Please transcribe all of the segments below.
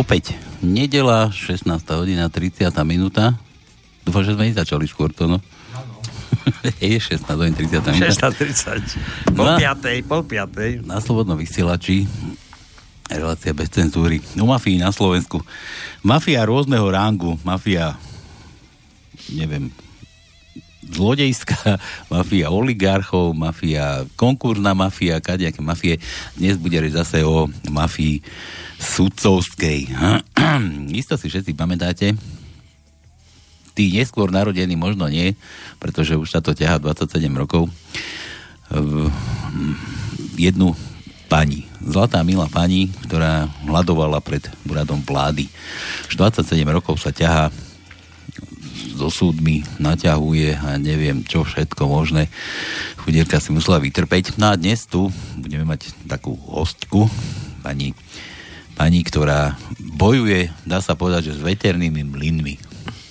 Opäť nedela, 16. hodina, 30. minúta. Dúfam, že sme nezačali skôr to, no. Je 16 hodin 30 minúta. 16.30. Pol piatej, pol piatej. Na Slobodnom vysielači relácia bez cenzúry. O mafii na Slovensku. Mafia rôzneho rangu. Mafia, neviem, zlodejská, mafia oligarchov, mafia, konkurzná mafia, kadejaké mafie. Dnes bude reč zase o mafii sudcovskej. Isto si všetci pamätáte, tí neskôr narodení možno nie, pretože už sa to ťahá 27 rokov. V- Jednu pani, zlatá milá pani, ktorá hľadovala pred úradom vlády. Už 27 rokov sa ťahá so súdmi, naťahuje a neviem čo všetko možné. Chudierka si musela vytrpeť. No a dnes tu budeme mať takú hostku, pani, pani, ktorá bojuje, dá sa povedať, že s veternými mlynmi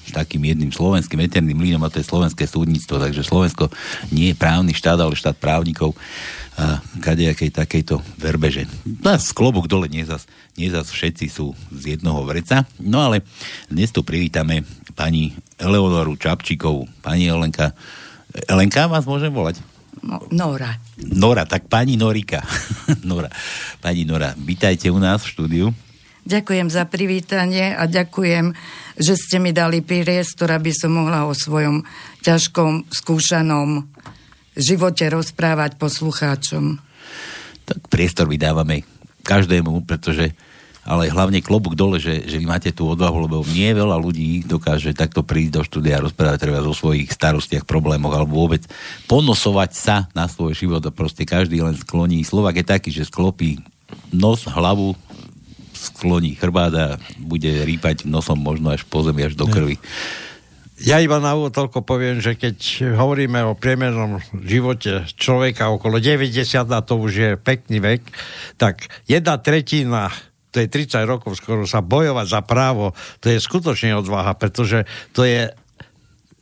takým jedným slovenským veterným mlynom a to je slovenské súdnictvo, takže Slovensko nie je právny štát, ale štát právnikov a kadejakej takejto verbeže. Nás klobúk dole, nie zas, nie zas všetci sú z jednoho vreca. No ale dnes tu privítame pani Eleonoru Čapčíkovú. Pani Elenka, Elenka vás môžem volať? No, Nora. Nora, tak pani Norika. Nora, pani Nora, vítajte u nás v štúdiu. Ďakujem za privítanie a ďakujem, že ste mi dali priestor, aby som mohla o svojom ťažkom, skúšanom živote rozprávať poslucháčom. Tak priestor vydávame každému, pretože ale hlavne klobúk dole, že, že vy máte tú odvahu, lebo nie veľa ľudí dokáže takto prísť do štúdia a rozprávať treba o svojich starostiach, problémoch alebo vôbec ponosovať sa na svoj život a proste každý len skloní. Slovak je taký, že sklopí nos, hlavu, skloní chrbát a bude rýpať nosom možno až po zemi, až do krvi. Ja iba na úvod toľko poviem, že keď hovoríme o priemernom živote človeka okolo 90 a to už je pekný vek, tak jedna tretina to je 30 rokov skoro sa bojovať za právo, to je skutočne odvaha, pretože to je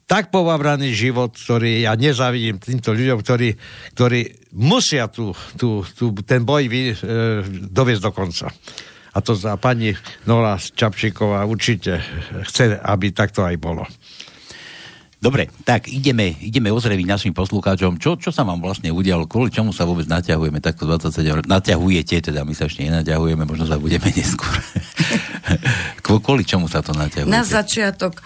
tak povabraný život, ktorý ja nezavidím týmto ľuďom, ktorí, ktorí musia tu, tu, tu, ten boj vy, e, doviesť do konca. A to za pani Nora Čapčíková určite chce, aby takto aj bolo. Dobre, tak ideme, ideme ozreviť našim poslucháčom, čo, čo sa vám vlastne udialo, kvôli čomu sa vôbec naťahujeme takto 27 rokov. Naťahujete, teda my sa ešte nenaťahujeme, možno sa budeme neskôr. Kvôli čomu sa to naťahujete? Na začiatok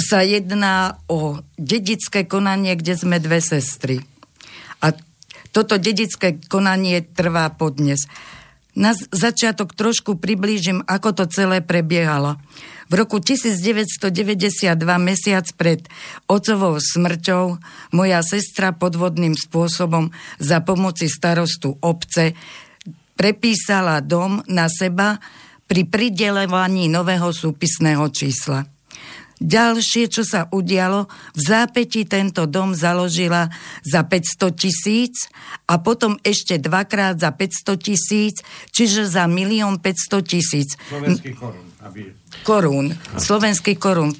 sa jedná o dedické konanie, kde sme dve sestry. A toto dedické konanie trvá podnes. Na začiatok trošku priblížim, ako to celé prebiehalo. V roku 1992, mesiac pred otcovou smrťou, moja sestra podvodným spôsobom za pomoci starostu obce prepísala dom na seba pri pridelovaní nového súpisného čísla. Ďalšie, čo sa udialo, v zápäti tento dom založila za 500 tisíc a potom ešte dvakrát za 500 tisíc, čiže za milión 500 tisíc Slovenský korun. Aby... korún, slovenský korún,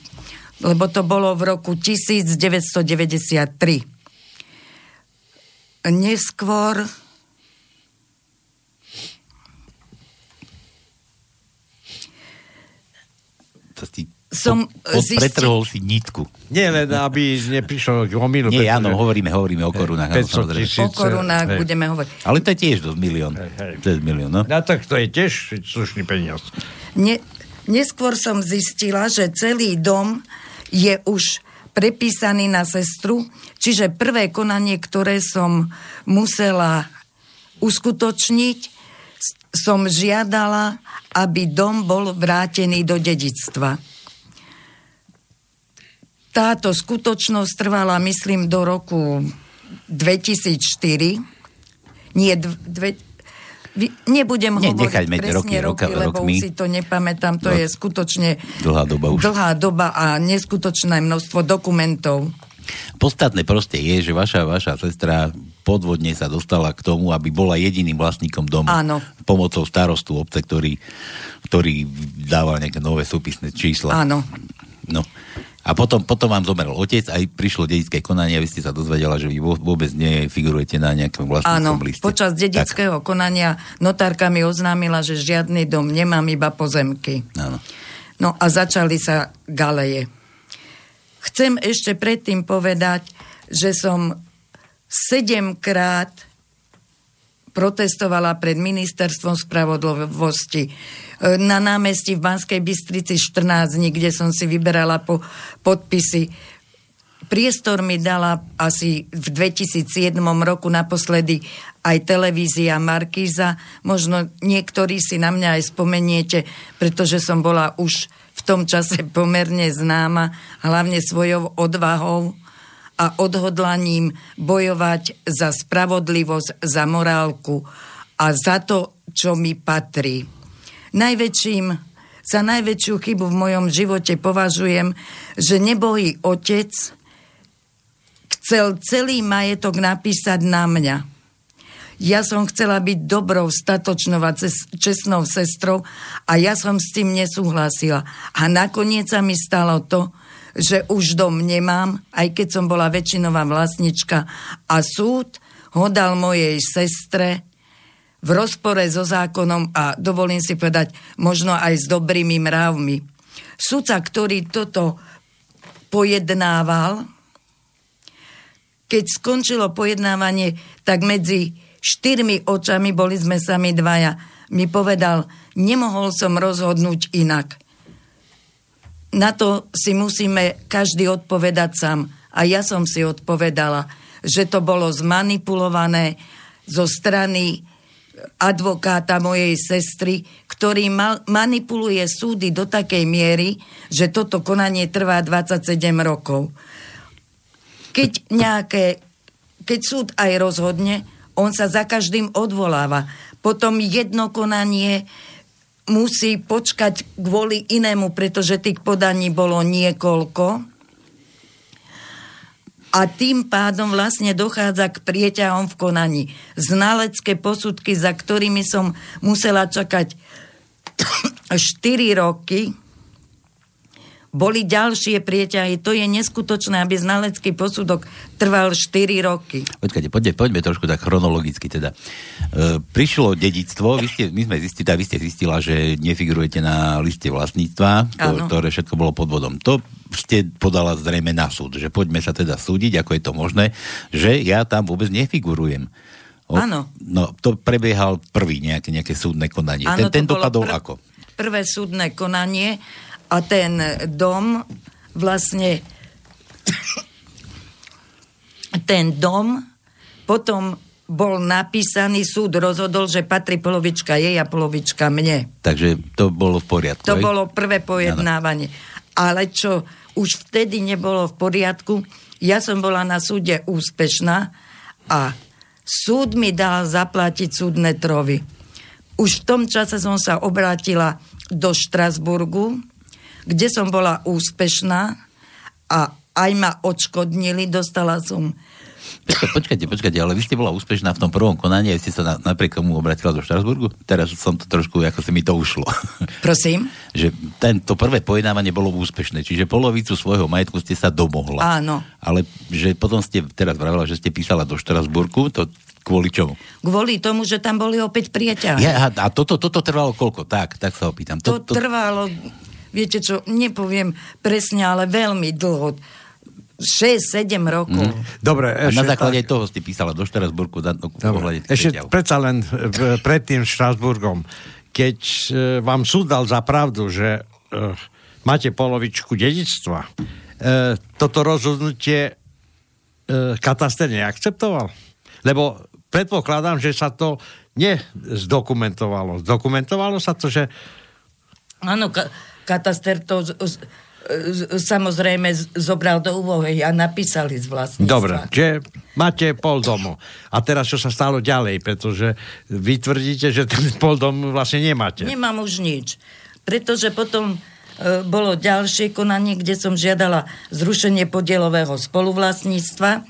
lebo to bolo v roku 1993. Neskôr To si, som pod, zistil- pretrhol si nitku. Nie len, aby neprišlo k omilu. Nie, pretože- áno, hovoríme, hovoríme o korunách. áno, 500 samozrejme. tisíc. o korunách hej. budeme hovoriť. Ale to je tiež dosť milión. Hej, hej. To je milión, no. No tak to je tiež slušný peniaz. Ne, neskôr som zistila, že celý dom je už prepísaný na sestru, čiže prvé konanie, ktoré som musela uskutočniť, som žiadala, aby dom bol vrátený do dedictva. Táto skutočnosť trvala, myslím, do roku 2004. Nie, dv- dve, nebudem Nie, hovoriť nechajme presne roky, roka- roky, lebo rokmi. si to nepamätám. To No, je skutočne dlhá doba už. dlhá doba a neskutočné množstvo dokumentov. Podstatné proste je, že vaša, vaša sestra podvodne sa dostala k tomu, aby bola jediným vlastníkom domu. Áno. Pomocou starostu obce, ktorý, ktorý dával nejaké nové súpisné čísla. Áno. No. A potom, potom vám zomrel otec, aj prišlo dedické konanie a vy ste sa dozvedela, že vy vôbec nefigurujete na nejakom vlastníckom Áno, liste. počas dedického tak. konania notárka mi oznámila, že žiadny dom nemám, iba pozemky. Áno. No a začali sa galeje. Chcem ešte predtým povedať, že som sedemkrát protestovala pred ministerstvom spravodlivosti na námestí v Banskej Bystrici 14 dní, kde som si vyberala po podpisy. Priestor mi dala asi v 2007 roku naposledy aj televízia Markíza. Možno niektorí si na mňa aj spomeniete, pretože som bola už v tom čase pomerne známa, hlavne svojou odvahou a odhodlaním bojovať za spravodlivosť, za morálku a za to, čo mi patrí. Najväčším, za najväčšiu chybu v mojom živote považujem, že nebohý otec chcel celý majetok napísať na mňa. Ja som chcela byť dobrou, statočnou a čestnou sestrou a ja som s tým nesúhlasila. A nakoniec sa mi stalo to, že už dom nemám, aj keď som bola väčšinová vlastnička. A súd ho dal mojej sestre v rozpore so zákonom a dovolím si povedať, možno aj s dobrými mravmi. Sudca, ktorý toto pojednával, keď skončilo pojednávanie, tak medzi štyrmi očami, boli sme sami dvaja, mi povedal, nemohol som rozhodnúť inak na to si musíme každý odpovedať sám. A ja som si odpovedala, že to bolo zmanipulované zo strany advokáta mojej sestry, ktorý mal, manipuluje súdy do takej miery, že toto konanie trvá 27 rokov. Keď nejaké, keď súd aj rozhodne, on sa za každým odvoláva. Potom jedno konanie musí počkať kvôli inému, pretože tých podaní bolo niekoľko. A tým pádom vlastne dochádza k prieťahom v konaní. Znalecké posudky, za ktorými som musela čakať 4 roky, boli ďalšie prieťahy. To je neskutočné, aby znalecký posudok trval 4 roky. Počkajte, poďme, poďme trošku tak chronologicky teda. E, prišlo dedictvo, vy ste, my sme zistili, vy ste zistila, že nefigurujete na liste vlastníctva, to, ktoré všetko bolo pod vodom. To ste podala zrejme na súd, že poďme sa teda súdiť, ako je to možné, že ja tam vôbec nefigurujem. Áno. No, to prebiehal prvý nejaké, nejaké súdne konanie. Áno, ten, ten dopadol prv, ako? Prvé súdne konanie a ten dom vlastne ten dom potom bol napísaný, súd rozhodol, že patrí polovička jej a polovička mne. Takže to bolo v poriadku. To aj? bolo prvé pojednávanie. Ale čo už vtedy nebolo v poriadku, ja som bola na súde úspešná a súd mi dal zaplatiť súdne trovy. Už v tom čase som sa obrátila do Štrasburgu, kde som bola úspešná a aj ma odškodnili, dostala som Počkajte, počkajte, ale vy ste bola úspešná v tom prvom konaní a ste sa na, napriek tomu obratila do Štrasburgu? Teraz som to trošku, ako si mi to ušlo. Prosím? že tento prvé pojednávanie bolo úspešné, čiže polovicu svojho majetku ste sa domohla. Áno. Ale že potom ste teraz vravila, že ste písala do Štrasburgu, to kvôli čomu? Kvôli tomu, že tam boli opäť priateľe. Ja, a toto, toto trvalo koľko? Tak, tak sa opýtam. To, to, to trvalo viete čo, nepoviem presne, ale veľmi dlho. 6-7 rokov. Mm. Dobre, a na základe tak... toho ste písala do Štrasburgu. Dobre, ešte predsa len pred tým Štrasburgom. Keď e, vám súd dal za pravdu, že uh, máte polovičku dedictva, uh, toto rozhodnutie uh, kataster neakceptoval. Lebo predpokladám, že sa to nezdokumentovalo. Zdokumentovalo sa to, že... Áno, ka- kataster to z, z, samozrejme zobral do úvohy a napísali z vlastníctva. Dobre, že máte pol domu. A teraz čo sa stalo ďalej? Pretože vy tvrdíte, že ten pol domu vlastne nemáte. Nemám už nič. Pretože potom e, bolo ďalšie konanie, kde som žiadala zrušenie podielového spoluvlastníctva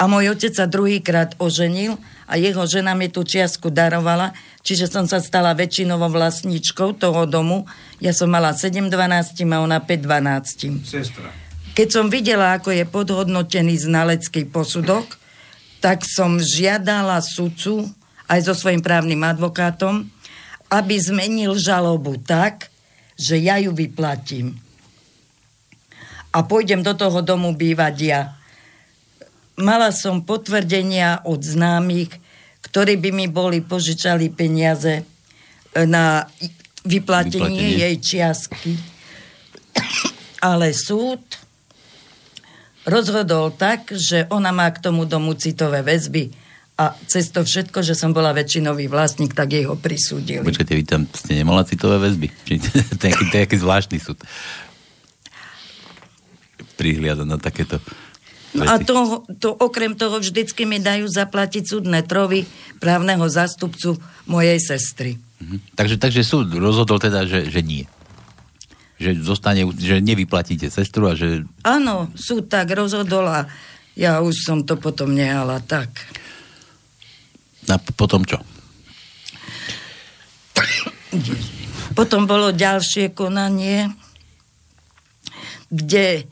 a môj otec sa druhýkrát oženil a jeho žena mi tú čiastku darovala, čiže som sa stala väčšinovou vlastníčkou toho domu. Ja som mala 7 12 a ona 5 12. Sestra. Keď som videla, ako je podhodnotený znalecký posudok, tak som žiadala sudcu aj so svojím právnym advokátom, aby zmenil žalobu tak, že ja ju vyplatím. A pôjdem do toho domu bývať ja. Mala som potvrdenia od známych, ktorí by mi boli požičali peniaze na vyplatenie, vyplatenie. jej čiastky. Ale súd rozhodol tak, že ona má k tomu domu citové väzby a cez to všetko, že som bola väčšinový vlastník, tak jej ho prisúdili. Počkajte, vy tam ste nemala citové väzby? To je taký zvláštny súd. Prihliada na takéto veci. A to, to okrem toho vždycky mi dajú zaplatiť súdne trovy právneho zástupcu mojej sestry. Mhm. Takže, takže súd rozhodol teda, že, že nie. Že zostane, že nevyplatíte sestru a že... Áno, súd tak rozhodol a ja už som to potom nehala tak. A potom čo? Potom bolo ďalšie konanie, kde,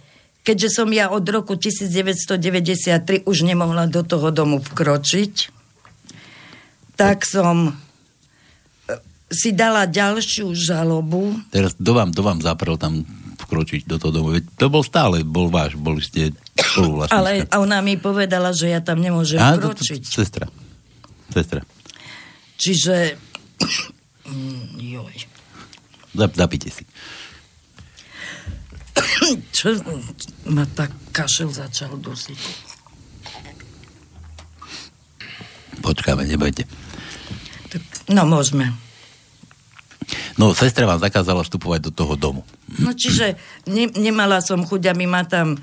keďže som ja od roku 1993 už nemohla do toho domu vkročiť, tak som e, si dala ďalšiu žalobu. Teraz kto vám, kto vám zaprel tam vkročiť do toho domu? To bol stále, bol váš, boli ste spoluvlastníčka. Ale ona mi povedala, že ja tam nemôžem A, vkročiť. To, to, sestra. Sestra. Čiže... Mm, joj. Zapite si. Čo ma tak kašel začal dusiť? Počkáme, nebojte. No, môžeme. No, sestra vám zakázala vstupovať do toho domu. No, čiže ne, nemala som chuť, aby ma tam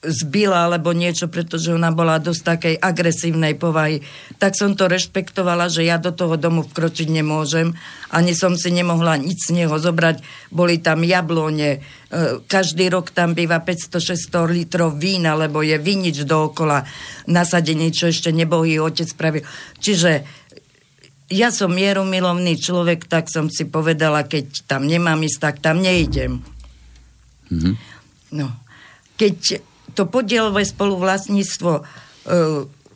zbila alebo niečo, pretože ona bola dosť takej agresívnej povahy. Tak som to rešpektovala, že ja do toho domu vkročiť nemôžem. Ani som si nemohla nič z neho zobrať. Boli tam jablone. E, každý rok tam býva 500-600 litrov vína, lebo je vinič dookola nasadení, čo ešte nebohý otec spravil. Čiže ja som mierumilovný človek, tak som si povedala, keď tam nemám ísť, tak tam neidem. Mm-hmm. No. Keď to podielové spoluvlastníctvo e,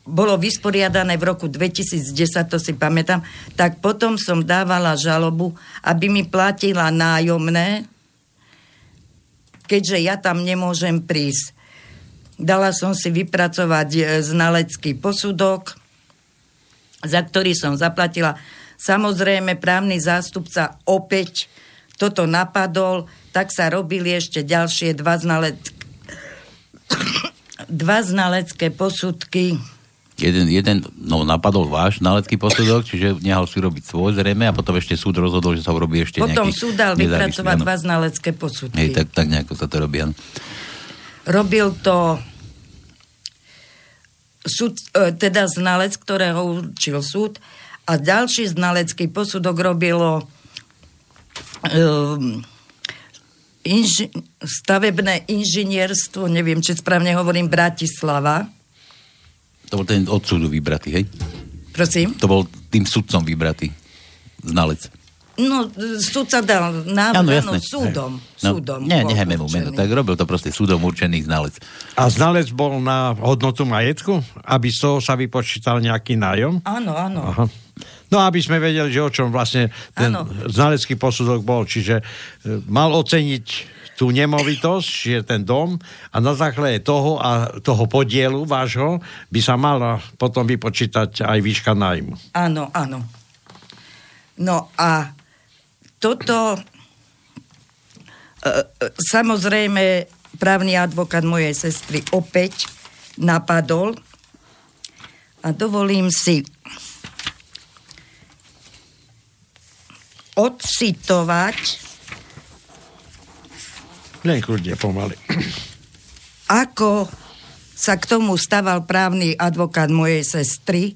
bolo vysporiadané v roku 2010, to si pamätám, tak potom som dávala žalobu, aby mi platila nájomné, keďže ja tam nemôžem prísť. Dala som si vypracovať e, znalecký posudok, za ktorý som zaplatila. Samozrejme, právny zástupca opäť toto napadol, tak sa robili ešte ďalšie dva znalecké dva znalecké posudky. Jeden, jeden no, napadol váš znalecký posudok, čiže nehal si robiť svoj zrejme a potom ešte súd rozhodol, že sa urobí ešte potom nejaký... Potom súd dal vypracovať dva znalecké posudky. Hej, tak, tak nejako sa to robí. Robil to súd, e, teda znalec, ktorého určil súd a ďalší znalecký posudok robilo um, inži- stavebné inžinierstvo, neviem, či správne hovorím, Bratislava. To bol ten od súdu vybratý, hej? Prosím? To bol tým sudcom vybratý znalec. No, súd sa dal návrh, áno, súdom. No, súdom nie, nechajme mu meno. Tak robil to proste súdom určený znalec. A znalec bol na hodnotu majetku? Aby z toho sa vypočítal nejaký nájom? Áno, áno. Aha. No, aby sme vedeli, že o čom vlastne ten ano. znalecký posudok bol. Čiže e, mal oceniť tú nemovitosť, čiže ten dom a na základe toho a toho podielu vášho by sa mala potom vypočítať aj výška nájmu. Áno, áno. No a toto e, e, samozrejme právny advokát mojej sestry opäť napadol a dovolím si odcitovať. Len kľudne pomaly. Ako sa k tomu staval právny advokát mojej sestry,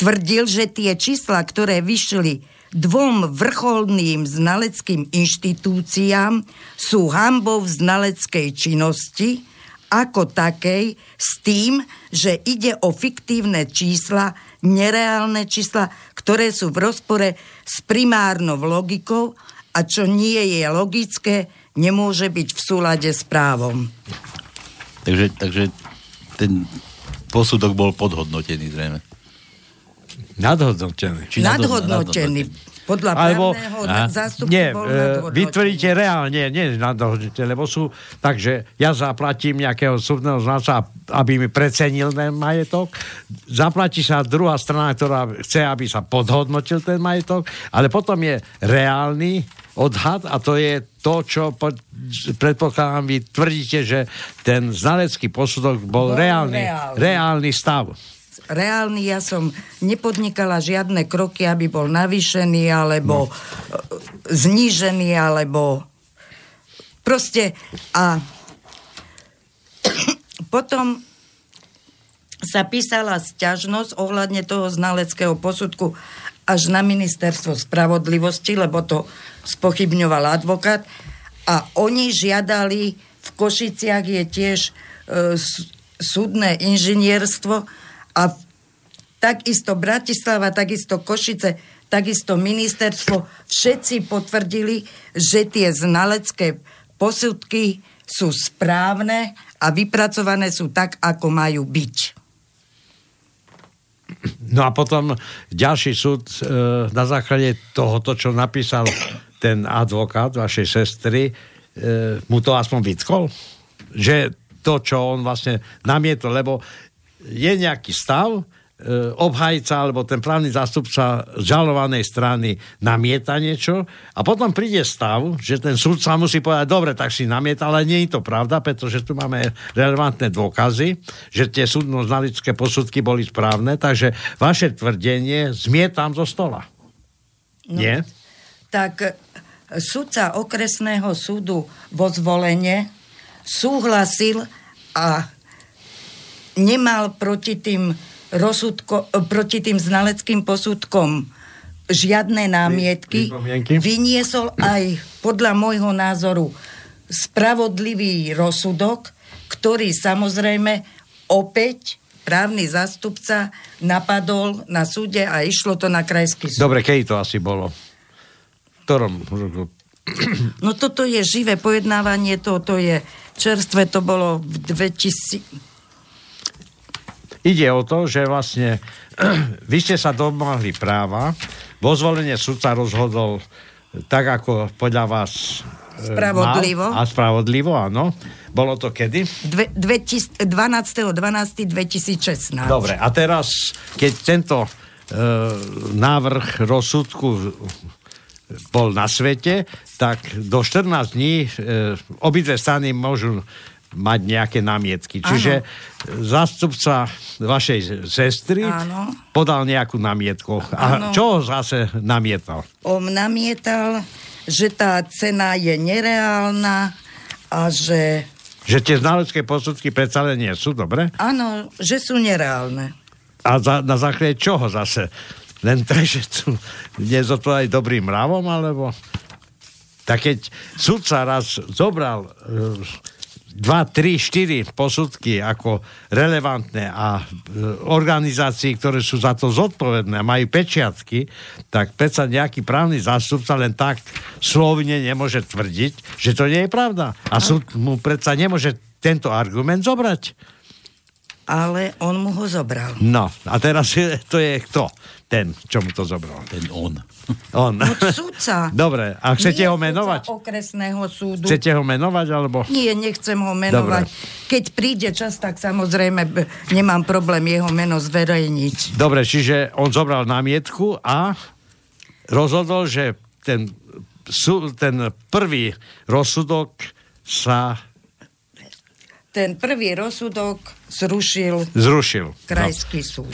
tvrdil, že tie čísla, ktoré vyšli dvom vrcholným znaleckým inštitúciám, sú hambou v znaleckej činnosti ako takej s tým, že ide o fiktívne čísla, nereálne čísla, ktoré sú v rozpore s primárnou logikou a čo nie je logické, nemôže byť v súlade s právom. Takže, takže ten posudok bol podhodnotený zrejme. Nadhodnotený. Či nadhodnotený. Podľa Alebo- právneho zástupcu Nie, bol e, nadhodnotený. vy tvrdíte reálne, nie nadhodnotené, lebo sú, takže ja zaplatím nejakého súdneho znalca, aby mi precenil ten majetok, zaplatí sa druhá strana, ktorá chce, aby sa podhodnotil ten majetok, ale potom je reálny odhad a to je to, čo po, predpokladám, vy tvrdíte, že ten znalecký posudok bol, Bol reálny, reálny. reálny stav. Reálny, ja som nepodnikala žiadne kroky, aby bol navýšený, alebo no. znížený, alebo proste a potom sa písala sťažnosť ohľadne toho znaleckého posudku až na ministerstvo spravodlivosti, lebo to spochybňoval advokát a oni žiadali, v Košiciach je tiež e, súdne inžinierstvo a takisto Bratislava, takisto Košice, takisto ministerstvo, všetci potvrdili, že tie znalecké posudky sú správne a vypracované sú tak, ako majú byť. No a potom ďalší súd e, na základe tohoto, čo napísal ten advokát vašej sestry, e, mu to aspoň vytkol? Že to, čo on vlastne namietol, lebo je nejaký stav, e, obhajca alebo ten právny zástupca žalovanej strany namieta niečo a potom príde stav, že ten súd sa musí povedať, dobre, tak si namieta, ale nie je to pravda, pretože tu máme relevantné dôkazy, že tie súdno-znalické posudky boli správne, takže vaše tvrdenie zmietam zo stola. No. Nie? Tak e, sudca okresného súdu vo zvolenie súhlasil a nemal proti tým, rozsudko, e, proti tým znaleckým posudkom žiadne námietky. Vyniesol aj podľa môjho názoru spravodlivý rozsudok, ktorý samozrejme opäť právny zástupca napadol na súde a išlo to na krajský súd. Dobre, keď to asi bolo? V ktorom? No toto je živé pojednávanie, to, to je čerstvé, to bolo v 2000... Ide o to, že vlastne vy ste sa domáhli práva, vo zvolenie sudca rozhodol tak, ako podľa vás e, Spravodlivo. Mal, a spravodlivo, áno. Bolo to kedy? Dve, 2000 12.12.2016. Dobre, a teraz, keď tento e, návrh rozsudku bol na svete, tak do 14 dní e, obidve strany môžu mať nejaké námietky. Čiže zástupca vašej sestry Áno. podal nejakú námietku. A Áno. čo zase namietal? On namietal, že tá cena je nereálna a že Že tie znalecké posudky predsa len nie sú, dobre? áno, že sú nereálne. A za, na základe čoho zase? Len tak, že sú nezodpovedali dobrým mravom, alebo... Tak keď sudca raz zobral e, dva, tri, štyri posudky ako relevantné a e, organizácií, ktoré sú za to zodpovedné a majú pečiatky, tak predsa nejaký právny zástupca len tak slovne nemôže tvrdiť, že to nie je pravda. A súd mu predsa nemôže tento argument zobrať. Ale on mu ho zobral. No, a teraz je- to je kto? Ten, čo mu to zobral. Ten on. On. No sudca. Dobre, a chcete Nie ho menovať? okresného súdu. Chcete ho menovať, alebo... Nie, nechcem ho menovať. Keď príde čas, tak samozrejme nemám problém jeho meno zverejniť. Dobre, čiže on zobral námietku a rozhodol, že ten, sú, ten prvý rozsudok sa Ten prvý rozsudok zrušil zrušil. krajský súd.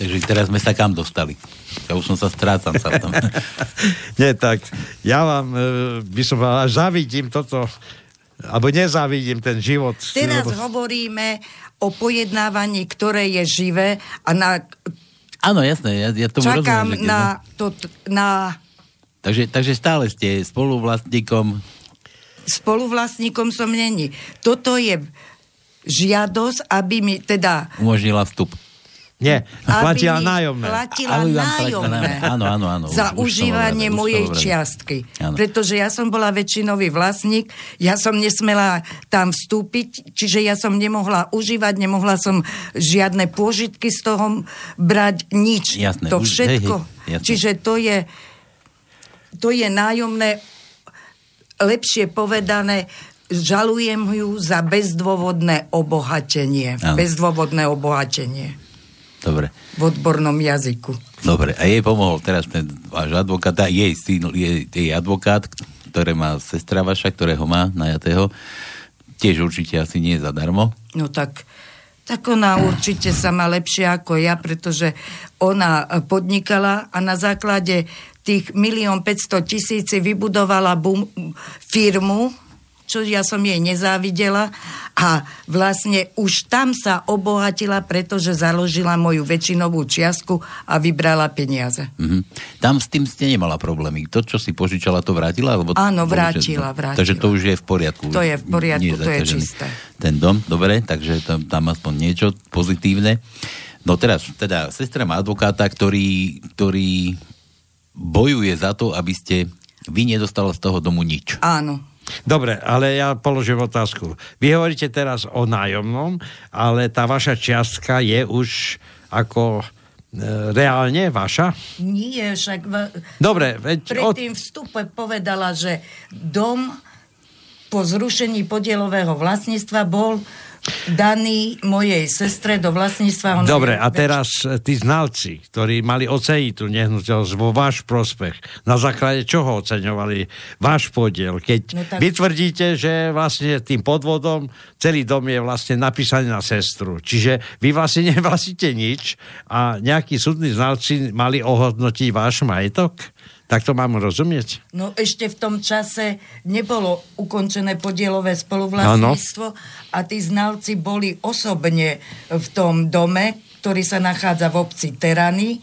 Takže teraz sme sa kam dostali? Ja už som sa strácam sa v tom. Nie, tak ja vám e, by som až závidím toto, alebo nezávidím ten život. Teraz lebo- hovoríme o pojednávaní, ktoré je živé a na, Áno, jasné, ja, ja tomu čakám rozumiem. keď- na, to, na Takže, takže stále ste spoluvlastníkom spoluvlastníkom som není. Toto je žiadosť, aby mi teda umožnila vstup. Nie, platila aby nájomné. Platila platila nájomné. Áno, áno, áno. Za Už- užívanie už mojej čiastky. Áno. Pretože ja som bola väčšinový vlastník, ja som nesmela tam vstúpiť, čiže ja som nemohla užívať, nemohla som žiadne pôžitky z toho brať, nič. Jasné, to všetko. hej, hej, jasné. čiže to je, to je nájomné, lepšie povedané, žalujem ju za bezdôvodné obohatenie. Áno. Bezdôvodné obohatenie Dobre. v odbornom jazyku. Dobre, a jej pomohol teraz ten váš advokát, a jej syn, jej, jej advokát, ktoré má sestra vaša, ktorého má najatého, tiež určite asi nie zadarmo. No tak, tak ona určite sa má lepšie ako ja, pretože ona podnikala a na základe tých milión 500 tisíci vybudovala bum, firmu, čo ja som jej nezávidela a vlastne už tam sa obohatila, pretože založila moju väčšinovú čiastku a vybrala peniaze. Mhm. Tam s tým ste nemala problémy. To, čo si požičala, to vrátila? Alebo Áno, vrátila, všetko? vrátila. Takže to už je v poriadku. To je v poriadku, Nie to je čisté. Ten dom, dobre, takže tam, tam aspoň niečo pozitívne. No teraz, teda, sestra má advokáta, ktorý, ktorý bojuje za to, aby ste vy nedostala z toho domu nič. Áno. Dobre, ale ja položím otázku. Vy hovoríte teraz o nájomnom, ale tá vaša čiastka je už ako e, reálne vaša? Nie, však... v- Dobre, veď Pri od- tým vstupe povedala, že dom po zrušení podielového vlastníctva bol daný mojej sestre do vlastníctva. Dobre, a teraz e, tí znalci, ktorí mali oceniť tú nehnuteľnosť vo váš prospech, na základe čoho oceňovali váš podiel? Keď No tak- vy tvrdíte, že vlastne tým podvodom celý dom je vlastne napísaný na sestru. Čiže vy vlastne nevlastníte nič a nejakí súdni znalci mali ohodnotiť váš majetok? Tak to mám rozumieť? No ešte v tom čase nebolo ukončené podielové spoluvlastníctvo a tí znalci boli osobne v tom dome, ktorý sa nachádza v obci Terany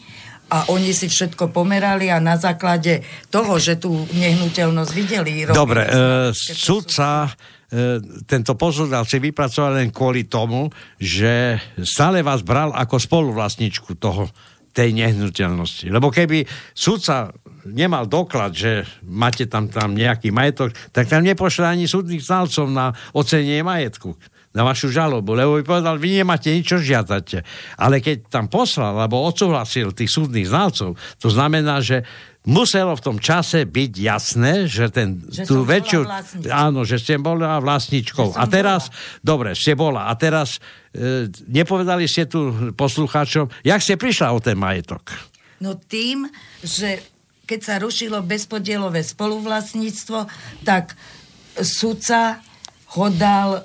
a oni si všetko pomerali a na základe toho, že tú nehnuteľnosť videli... Dobre, e, sudca e, tento posudal si vypracoval len kvôli tomu, že stále vás bral ako spoluvlastničku toho tej nehnuteľnosti. Lebo keby sudca nemal doklad, že máte tam, tam nejaký majetok, tak tam nepošle ani súdnych znalcov na ocenenie majetku na vašu žalobu, lebo by povedal, vy nemáte nič, čo žiadate. Ale keď tam poslal, alebo odsúhlasil tých súdnych znalcov, to znamená, že muselo v tom čase byť jasné, že, ten, Že tú bola väčšiu... Áno, že ste bola som A teraz, dobre, ste bola. A teraz e, nepovedali ste tu poslucháčom, jak ste prišla o ten majetok? No tým, že keď sa rušilo bezpodielové spoluvlastníctvo, tak sudca ho dal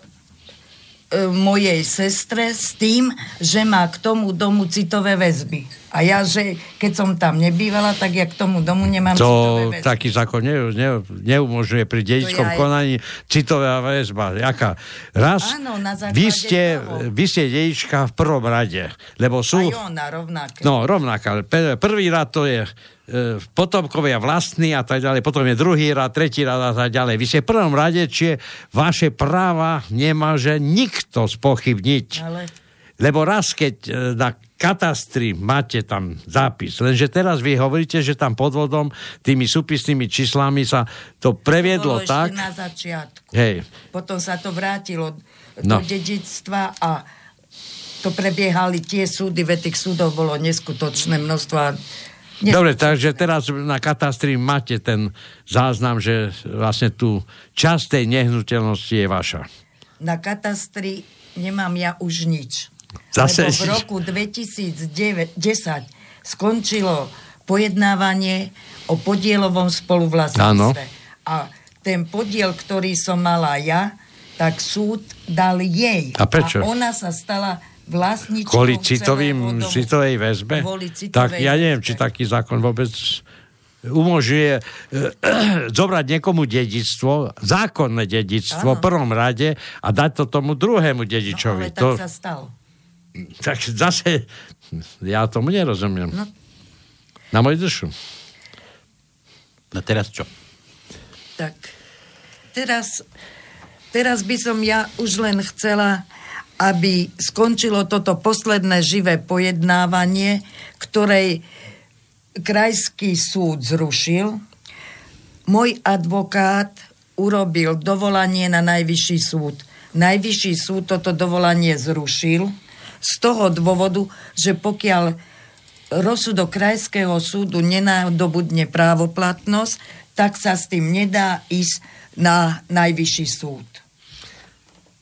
e, mojej sestre s tým, že má k tomu domu citové väzby. A ja, že keď som tam nebývala, tak ja k tomu domu nemám To citové väzby. taký zákon ne, ne, neumožňuje pri dedickom aj- konaní citová väzba. Jaká? Raz, Áno, na vy ste, toho. vy ste dedička v prvom rade, lebo sú... Aj ona rovnaké. No, rovnaká. Prvý rad to je e, potomkovia vlastní a tak ďalej, potom je druhý rad, tretí rad a tak ďalej. Vy ste v prvom rade, či vaše práva nemôže nikto spochybniť. Ale Lebo raz, keď e, na katastri máte tam zápis, lenže teraz vy hovoríte, že tam podvodom tými súpisnými číslami sa to previedlo bolo tak. na začiatku. Hej, Potom sa to vrátilo No. do dedictva a to prebiehali tie súdy, veď tých súdov bolo neskutočné množstvo. a nes- Dobre, takže teraz na katastri máte ten záznam, že vlastne tu časť tej nehnuteľnosti je vaša. Na katastri nemám ja už nič. Zase Lebo v roku 2010 skončilo pojednávanie o podielovom spoluvlastníctve. A ten podiel, ktorý som mala ja, tak súd dal jej. A prečo? A ona sa stala vlastníčkou Kvôli citovým, citovej väzbe? Kvôli citovej tak ja neviem, či taký zákon vôbec umožňuje e, zobrať niekomu dedictvo, zákonné dedictvo v Áno. prvom rade a dať to tomu druhému No, dedičovi. ale tak to, sa stalo. Tak zase ja tomu nerozumiem. No. Na môj dušu. No teraz čo? Tak teraz, teraz by som ja už len chcela, aby skončilo toto posledné živé pojednávanie, ktorej krajský súd zrušil. Môj advokát urobil dovolanie na najvyšší súd. Najvyšší súd toto dovolanie zrušil z toho dôvodu, že pokiaľ rozsudok krajského súdu nenadobudne právoplatnosť, tak sa s tým nedá ísť na najvyšší súd.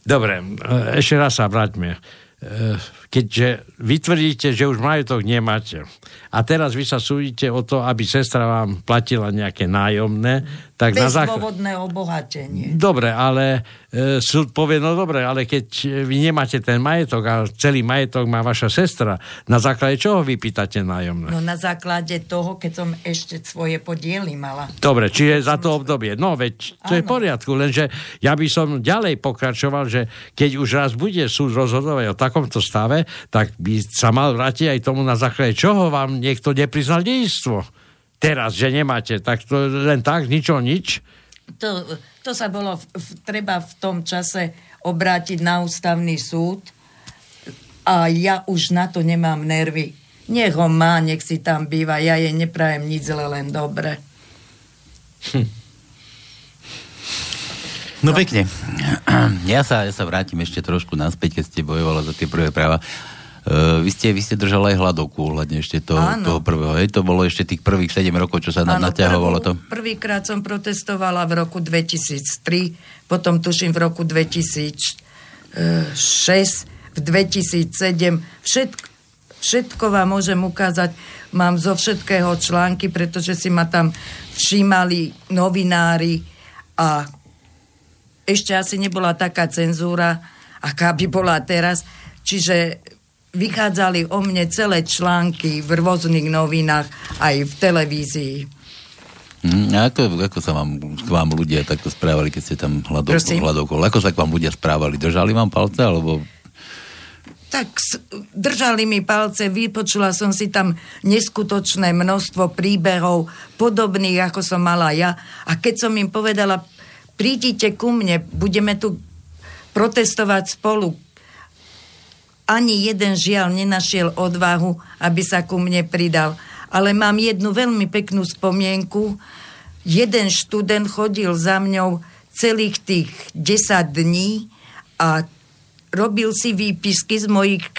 Dobre, e, ešte raz sa vráťme. Keďže vytvrdíte, že už majetok nemáte a teraz vy sa súdite o to, aby sestra vám platila nejaké nájomné, tak Bez na základ... obohatenie. Dobre, ale e, súd povie, no dobre, ale keď vy nemáte ten majetok a celý majetok má vaša sestra, na základe čoho vy pýtate nájomné? No na základe toho, keď som ešte svoje podiely mala. Dobre, čiže za to obdobie. No veď to Áno. je v poriadku, lenže ja by som ďalej pokračoval, že keď už raz bude súd rozhodovať o takomto stave, tak by sa mal vrátiť aj tomu, na základe čoho vám niekto nepriznal dejstvo teraz, že nemáte, tak to len tak, nič o nič? To, to sa bolo v, v, treba v tom čase obrátiť na ústavný súd a ja už na to nemám nervy. Nech ho má, nech si tam býva, ja jej neprajem nič zle, len dobre. Hm. No, no pekne. Ja sa, ja sa vrátim ešte trošku naspäť, keď ste bojovala za tie prvé práva. Uh, vy, ste, vy ste držali aj hladovku hľadne ešte toho, toho prvého. Hej, to bolo ešte tých prvých 7 rokov, čo sa Áno, naťahovalo to. Prvýkrát som protestovala v roku 2003, potom tuším v roku 2006, v 2007. Všetko, všetko vám môžem ukázať. Mám zo všetkého články, pretože si ma tam všímali novinári a ešte asi nebola taká cenzúra, aká by bola teraz. Čiže vychádzali o mne celé články v rôznych novinách, aj v televízii. Mm, a ako, ako sa vám, k vám ľudia takto správali, keď ste tam hľadovkou? Ako sa k vám ľudia správali? Držali vám palce, alebo... Tak držali mi palce, vypočula som si tam neskutočné množstvo príbehov, podobných, ako som mala ja. A keď som im povedala, prídite ku mne, budeme tu protestovať spolu, ani jeden žiaľ nenašiel odvahu, aby sa ku mne pridal. Ale mám jednu veľmi peknú spomienku. Jeden študent chodil za mňou celých tých 10 dní a robil si výpisky z mojich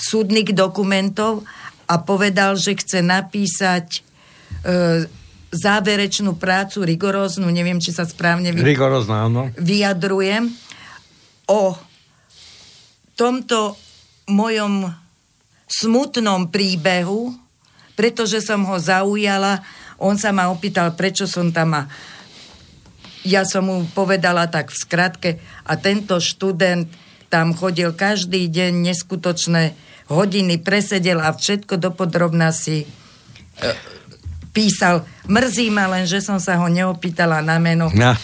súdnych dokumentov a povedal, že chce napísať e, záverečnú prácu, rigoróznu, neviem, či sa správne vy... Rigorózna, áno. vyjadrujem, o tomto mojom smutnom príbehu, pretože som ho zaujala. On sa ma opýtal, prečo som tam a ja som mu povedala tak v skratke a tento študent tam chodil každý deň neskutočné hodiny, presedel a všetko dopodrobná si e, písal. Mrzí ma len, že som sa ho neopýtala na meno. No.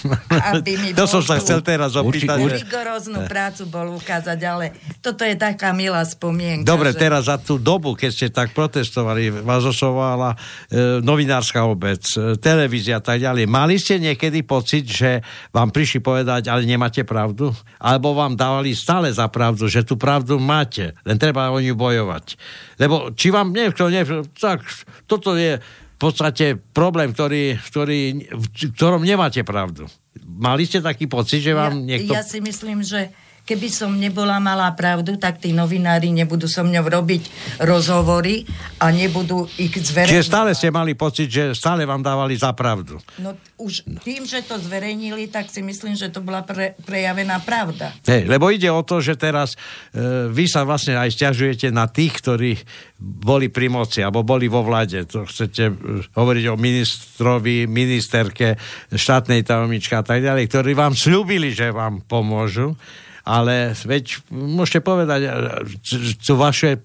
Aby mi to som sa chcel teraz opýtať. Rigoróznu prácu bol ukázať, ale toto je taká milá spomienka. Dobre, že... teraz za tú dobu, keď ste tak protestovali, vás osovala e, novinárska obec, e, televízia a tak ďalej. Mali ste niekedy pocit, že vám prišli povedať, ale nemáte pravdu? Alebo vám dávali stále za pravdu, že tú pravdu máte, len treba o ňu bojovať. Lebo či vám niekto, niekto tak, toto je podstate problém, ktorý, ktorý, v ktorom nemáte pravdu. Mali ste taký pocit, že vám ja, niekto... Ja si myslím, že keby som nebola malá pravdu, tak tí novinári nebudú so mňou robiť rozhovory a nebudú ich zverejniť. Čiže stále ste mali pocit, že stále vám dávali za pravdu. No už tým, že to zverejnili, tak si myslím, že to bola pre, prejavená pravda. Hej, lebo ide o to, že teraz e, vy sa vlastne aj stiažujete na tých, ktorí boli pri moci, alebo boli vo vlade. To chcete e, hovoriť o ministrovi, ministerke, štátnej tajomničke a tak ďalej, ktorí vám slúbili, že vám pomôžu ale veď môžete povedať, čo vaše,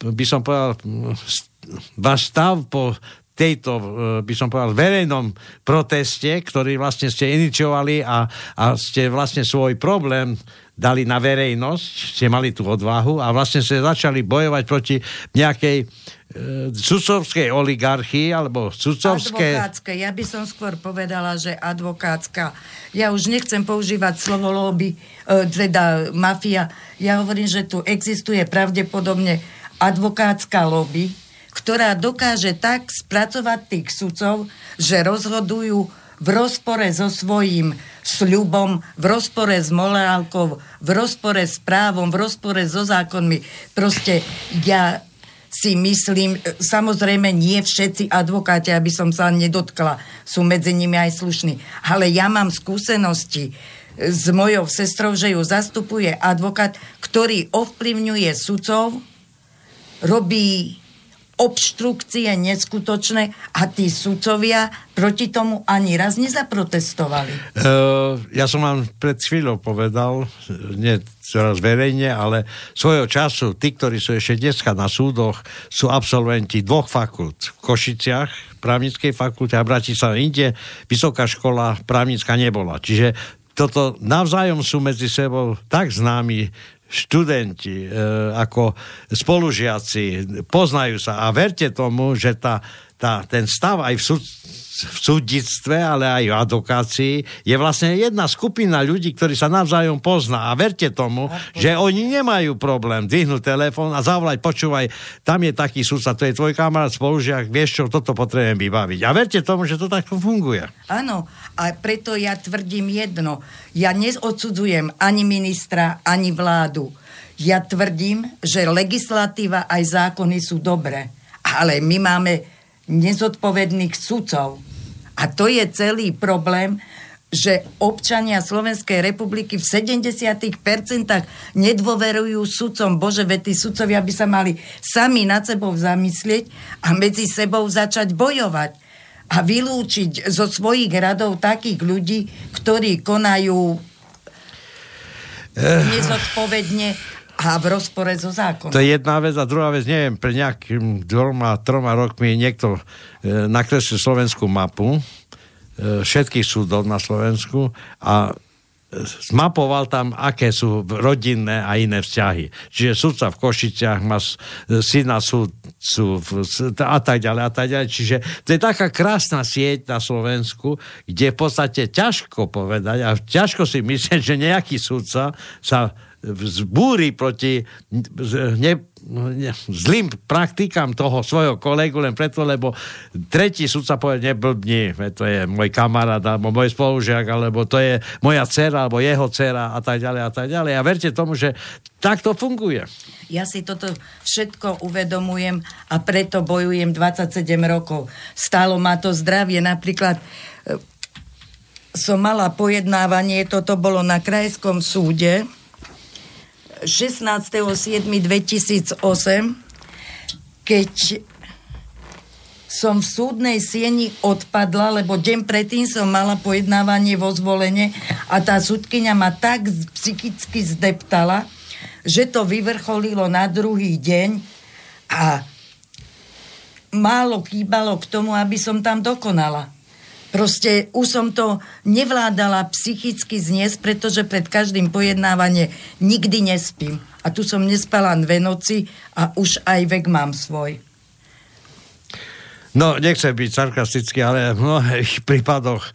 by som povedal, váš stav po tejto, e, by som povedal, verejnom proteste, ktorý vlastne ste iniciovali a, a ste vlastne svoj problém dali na verejnosť, ste mali tú odvahu a vlastne ste začali bojovať proti nejakej e, sudcovskej oligarchii alebo sudcovskej... Advokátske. Ja by som skôr povedala, že advokátska. Ja už nechcem používať slovo lobby, e, teda mafia. Ja hovorím, že tu existuje pravdepodobne advokátska lobby, ktorá dokáže tak spracovať tých sudcov, že rozhodujú v rozpore so svojím sľubom, v rozpore s morálkou, v rozpore s právom, v rozpore so zákonmi. Proste ja si myslím, samozrejme nie všetci advokáti, aby som sa nedotkla, sú medzi nimi aj slušní, ale ja mám skúsenosti s mojou sestrou, že ju zastupuje advokát, ktorý ovplyvňuje sudcov, robí obštrukcie neskutočné a tí sudcovia proti tomu ani raz nezaprotestovali. Uh, ja som vám pred chvíľou povedal, nie teraz verejne, ale svojho času, tí, ktorí sú ešte dneska na súdoch, sú absolventi dvoch fakult. V Košiciach, právnickej fakulte a v Bratislave inde, vysoká škola právnická nebola. Čiže toto navzájom sú medzi sebou tak známi študenti, e, ako spolužiaci, poznajú sa. A verte tomu, že tá, tá, ten stav aj v, súd, v súdnictve, ale aj v advokácii je vlastne jedna skupina ľudí, ktorí sa navzájom pozná. A verte tomu, že oni nemajú problém dvihnúť telefón a zavolať, počúvaj, tam je taký súdca, to je tvoj kamarát, spolužiak, vieš čo, toto potrebujem vybaviť. A verte tomu, že to takto funguje. Áno, a preto ja tvrdím jedno. Ja neodsudzujem ani ministra, ani vládu. Ja tvrdím, že legislatíva aj zákony sú dobré. Ale my máme nezodpovedných sudcov. A to je celý problém, že občania Slovenskej republiky v 70% nedôverujú sudcom. Bože, veď tí sudcovia by sa mali sami nad sebou zamyslieť a medzi sebou začať bojovať a vylúčiť zo svojich radov takých ľudí, ktorí konajú nezodpovedne a v rozpore so zákonom. To je jedna vec a druhá vec, neviem, pre nejakým dvoma, troma rokmi niekto e, nakreslil slovenskú mapu e, všetkých súdov na Slovensku a zmapoval tam, aké sú rodinné a iné vzťahy. Čiže sudca v Košiciach má syna sú a tak ďalej a tak ďalej. Čiže to je taká krásna sieť na Slovensku, kde v podstate ťažko povedať a ťažko si myslieť, že nejaký sudca sa zbúri proti ne, ne, zlým praktikám toho svojho kolegu len preto, lebo tretí sudca povie, neblbni, to je môj kamarát, alebo môj spolužiak, alebo to je moja dcera, alebo jeho dcera a tak ďalej a tak ďalej. A verte tomu, že tak to funguje. Ja si toto všetko uvedomujem a preto bojujem 27 rokov. Stálo ma to zdravie. Napríklad e, som mala pojednávanie, toto bolo na krajskom súde, 16.7.2008, keď som v súdnej sieni odpadla, lebo deň predtým som mala pojednávanie vo zvolenie a tá súdkynia ma tak psychicky zdeptala, že to vyvrcholilo na druhý deň a málo kýbalo k tomu, aby som tam dokonala. Proste už som to nevládala psychicky zniesť, pretože pred každým pojednávanie nikdy nespím. A tu som nespala dve noci a už aj vek mám svoj. No, nechcem byť sarkastický, ale v mnohých prípadoch e,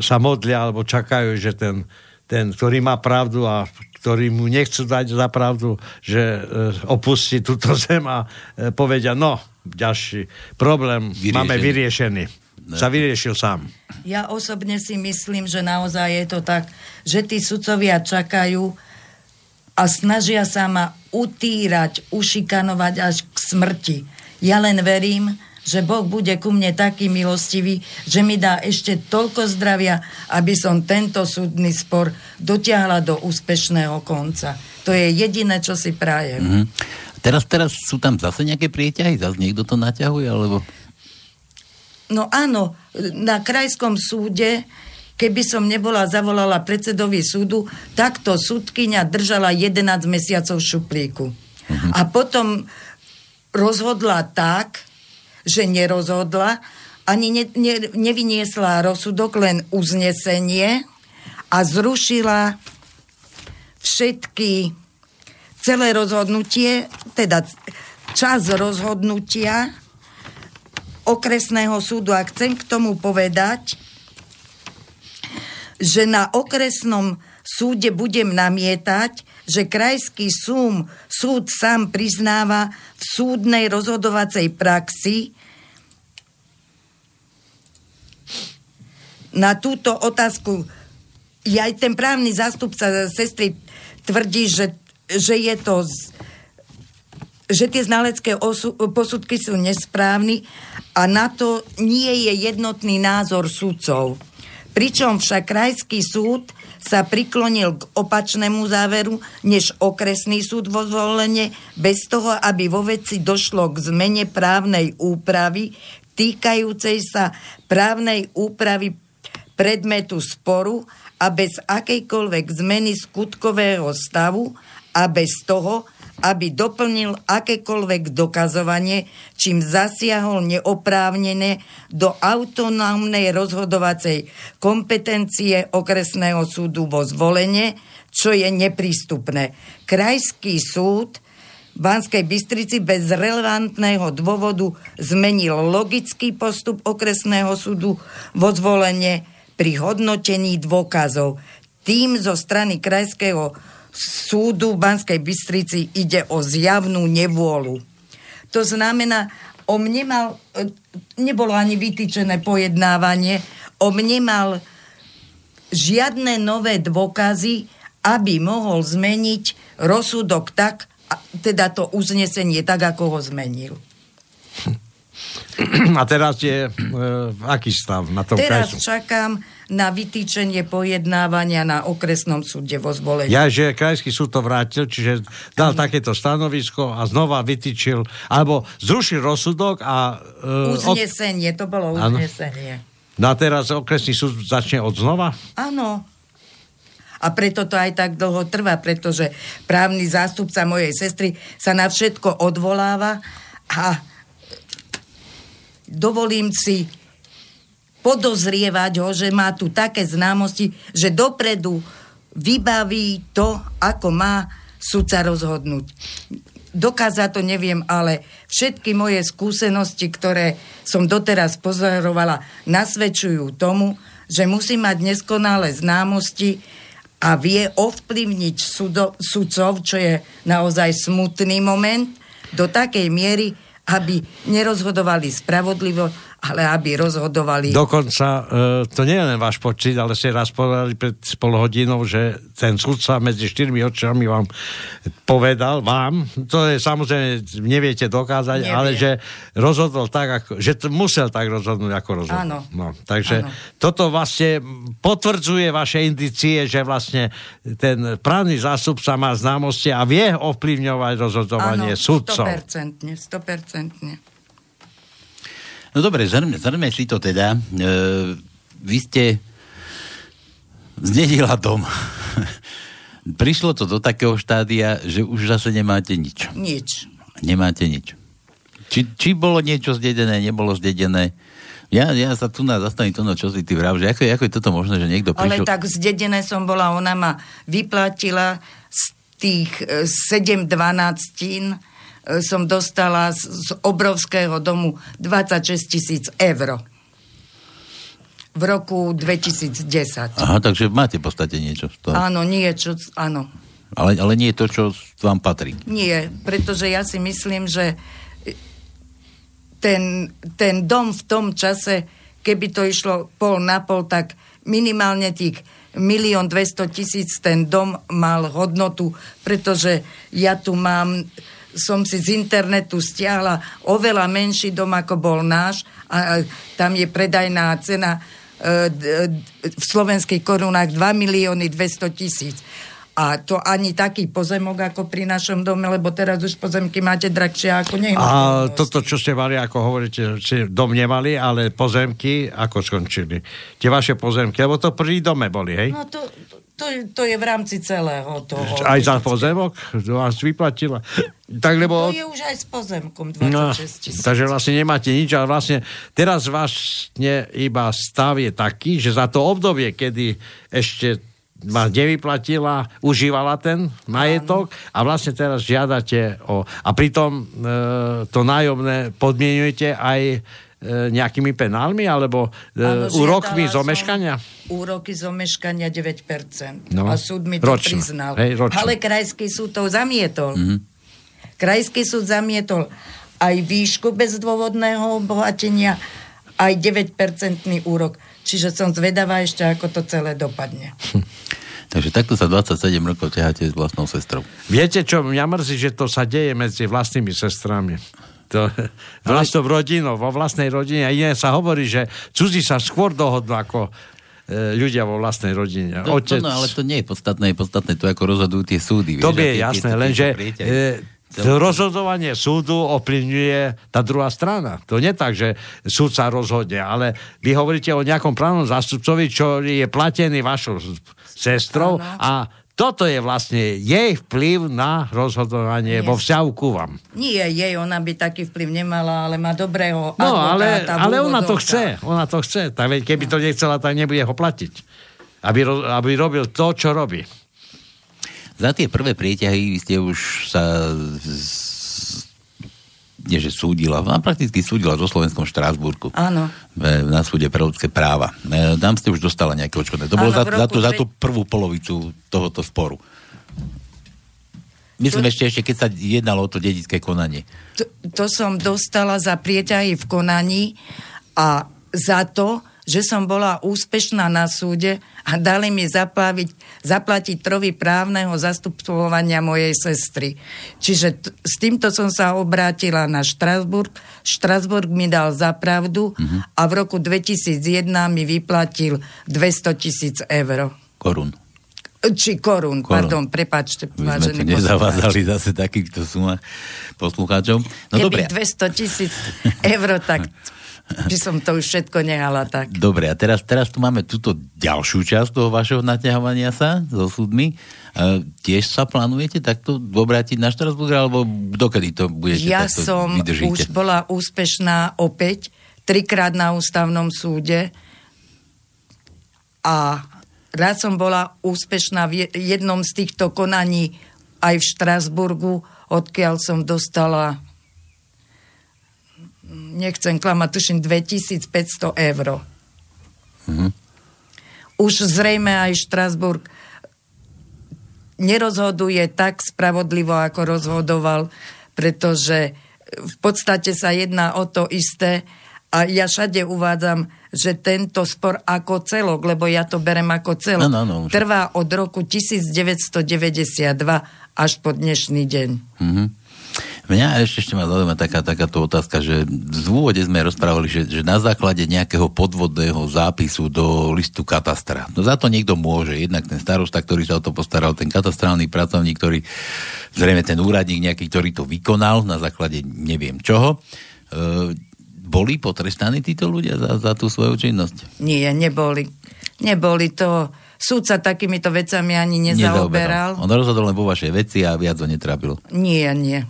sa modlia alebo čakajú, že ten, ten, ktorý má pravdu a ktorý mu nechcú dať za pravdu, že e, opustí túto zem a e, povedia, no, ďalší problém vyriešený. máme vyriešený sa vyriešil sám. Ja osobne si myslím, že naozaj je to tak, že tí sudcovia čakajú a snažia sa ma utírať, ušikanovať až k smrti. Ja len verím, že Boh bude ku mne taký milostivý, že mi dá ešte toľko zdravia, aby som tento súdny spor dotiahla do úspešného konca. To je jediné, čo si prajem. Mm-hmm. Teraz, teraz sú tam zase nejaké prieťahy? Zase niekto to naťahuje? Alebo... No áno, na krajskom súde, keby som nebola zavolala predsedovi súdu, takto súdkynia držala 11 mesiacov v šuplíku. Uh-huh. A potom rozhodla tak, že nerozhodla, ani ne, ne, nevyniesla rozsudok, len uznesenie a zrušila všetky celé rozhodnutie, teda čas rozhodnutia okresného súdu. A chcem k tomu povedať, že na okresnom súde budem namietať, že krajský súm, súd sám priznáva v súdnej rozhodovacej praxi na túto otázku aj ten právny zástupca sestry tvrdí, že, že je to z, že tie znalecké osu, posudky sú nesprávny a na to nie je jednotný názor sudcov. Pričom však krajský súd sa priklonil k opačnému záveru než okresný súd vo zvolenie, bez toho, aby vo veci došlo k zmene právnej úpravy týkajúcej sa právnej úpravy predmetu sporu a bez akejkoľvek zmeny skutkového stavu a bez toho, aby doplnil akékoľvek dokazovanie, čím zasiahol neoprávnené do autonómnej rozhodovacej kompetencie okresného súdu vo zvolenie, čo je neprístupné. Krajský súd v Banskej Bystrici bez relevantného dôvodu zmenil logický postup okresného súdu vo zvolenie pri hodnotení dôkazov. Tým zo strany krajského súdu v Banskej Bystrici ide o zjavnú nevôľu. To znamená, o mne mal, e, nebolo ani vytýčené pojednávanie, o mne mal žiadne nové dôkazy, aby mohol zmeniť rozsudok tak, teda to uznesenie tak, ako ho zmenil. A teraz je e, aký stav na tom Teraz krajskom? čakám na vytýčenie pojednávania na okresnom súde vo zvolení. Ja, že krajský súd to vrátil, čiže dal ano. takéto stanovisko a znova vytýčil, alebo zrušil rozsudok a... E, uznesenie, to bolo uznesenie. No a teraz okresný súd začne od znova? Áno. A preto to aj tak dlho trvá, pretože právny zástupca mojej sestry sa na všetko odvoláva a dovolím si podozrievať ho, že má tu také známosti, že dopredu vybaví to, ako má sudca rozhodnúť. Dokázať to neviem, ale všetky moje skúsenosti, ktoré som doteraz pozorovala, nasvedčujú tomu, že musí mať neskonalé známosti a vie ovplyvniť sudo, sudcov, čo je naozaj smutný moment, do takej miery, aby nerozhodovali spravodlivo, ale aby rozhodovali... Dokonca, e, to nie je len váš počít, ale ste raz povedali pred pol hodinou, že ten sudca medzi štyrmi očami vám povedal, vám, to je samozrejme, neviete dokázať, Neviem. ale že rozhodol tak, ako, že to musel tak rozhodnúť, ako rozhodol. Áno. No, takže Áno. toto vlastne potvrdzuje vaše indicie, že vlastne ten právny zástupca má známosti a vie ovplyvňovať rozhodovanie Áno, sudcov. 100%, 100%. No dobre, zhrňme, zhrňme si to teda. E, vy ste zdedila dom. Prišlo to do takého štádia, že už zase nemáte nič. Nič. Nemáte nič. Či, či bolo niečo zdedené, nebolo zdedené. Ja, ja sa tu na zastavím to, no čo si ty vrav, že ako, ako je toto možné, že niekto prišiel... Ale tak zdedené som bola, ona ma vyplatila z tých 7 e, dvanáctín som dostala z, z obrovského domu 26 tisíc eur v roku 2010. Aha, takže máte v podstate niečo toho. Áno, niečo, áno. Ale, ale nie je to, čo vám patrí. Nie, pretože ja si myslím, že ten, ten dom v tom čase, keby to išlo pol na pol, tak minimálne tých milión dvesto tisíc ten dom mal hodnotu, pretože ja tu mám som si z internetu stiahla oveľa menší dom, ako bol náš a tam je predajná cena e, v slovenských korunách 2 milióny 200 tisíc. A to ani taký pozemok ako pri našom dome, lebo teraz už pozemky máte drahšie ako nehnuteľnosti. A toto, čo ste mali, ako hovoríte, ste dom nemali, ale pozemky ako skončili? Tie vaše pozemky, lebo to pri dome boli, hej? No to, To, je- to je v rámci celého toho. Aj za pozemok vás vyplatila. Tak lebo... To je už aj s pozemkom No, 26 tisíc. takže vlastne nemáte nič, ale vlastne teraz vlastne iba stav je taký, že za to obdobie, kedy ešte vás nevyplatila, užívala ten majetok a vlastne teraz žiadate o... A pritom e, to nájomné podmienujete aj nejakými penálmi, alebo e, Áno, úrokmi z omeškania? Úroky z omeškania 9%. No, a súd mi to ročne. priznal. Hej, ročne. Ale krajský súd to zamietol. Mhm. Krajský súd zamietol aj výšku bezdôvodného obohatenia, aj 9% úrok. Čiže som zvedavá ešte, ako to celé dopadne. Takže takto sa 27 rokov ťaháte s vlastnou sestrou. Viete, čo mňa mrzí, že to sa deje medzi vlastnými sestrami. To, vlastnou rodinou, vo vlastnej rodine. A iné sa hovorí, že cudzí sa skôr dohodnú ako e, ľudia vo vlastnej rodine. To, Otec, to, no, ale to nie je podstatné, je podstatné to, ako rozhodujú tie súdy. to je tie- jasné, lenže e, to rozhodovanie súdu ovplyvňuje tá druhá strana. To nie tak, že súd sa rozhodne, ale vy hovoríte o nejakom právnom zástupcovi, čo je platený vašou sestrou a toto je vlastne jej vplyv na rozhodovanie Nie. vo vzťahu ku vám. Nie jej, ona by taký vplyv nemala, ale má dobrého No, ale, ale ona to chce. Ona to chce. Tak veď, keby to nechcela, tak nebude ho platiť. Aby, aby robil to, čo robí. Za tie prvé prieťahy ste už sa z, nie že súdila, a prakticky súdila so Slovenskom Štrásburku. Áno. Na súde pre ľudské práva. E, Tam ste už dostala nejaké odškodné. To bolo Áno, za, za, tú, za tú prvú polovicu tohoto sporu. Myslím ešte, ešte, keď sa jednalo o to dedické konanie. to, to som dostala za prieťahy v konaní a za to, že som bola úspešná na súde a dali mi zaplaviť, zaplatiť trovy právneho zastupovania mojej sestry. Čiže t- s týmto som sa obrátila na Štrasburg. Štrasburg mi dal za pravdu a v roku 2001 mi vyplatil 200 tisíc eur. Korun. Či korún, Korún. pardon, prepačte, My sme tu vážený nezavázali zase takýchto sumách poslucháčov. No Keby dobre, 200 tisíc eur, tak by som to už všetko nehala tak. dobre, a teraz, teraz tu máme túto ďalšiu časť toho vašeho naťahovania sa so súdmi. E, tiež sa plánujete takto obrátiť na Štrasburg, alebo dokedy to budete Ja takto som vydržíte? už bola úspešná opäť, trikrát na ústavnom súde a raz som bola úspešná v je- jednom z týchto konaní aj v Štrasburgu, odkiaľ som dostala nechcem klamať, tuším 2500 eur. Mhm. Už zrejme aj Štrasburg nerozhoduje tak spravodlivo, ako rozhodoval, pretože v podstate sa jedná o to isté a ja všade uvádzam, že tento spor ako celok, lebo ja to berem ako celok, Áno, áno, už. trvá od roku 1992 až po dnešný deň. Mhm. Mňa ešte, ešte ma zaujíma taká, takáto otázka, že v úvode sme rozprávali, že, že na základe nejakého podvodného zápisu do listu katastra. No za to niekto môže. Jednak ten starosta, ktorý sa o to postaral, ten katastrálny pracovník, ktorý zrejme ten úradník nejaký, ktorý to vykonal na základe neviem čoho. E, boli potrestaní títo ľudia za, za tú svoju činnosť? Nie, neboli. Neboli to... Súd sa takýmito vecami ani nezaoberal. On rozhodol len vo vašej veci a viac ho netrápil. Nie, nie.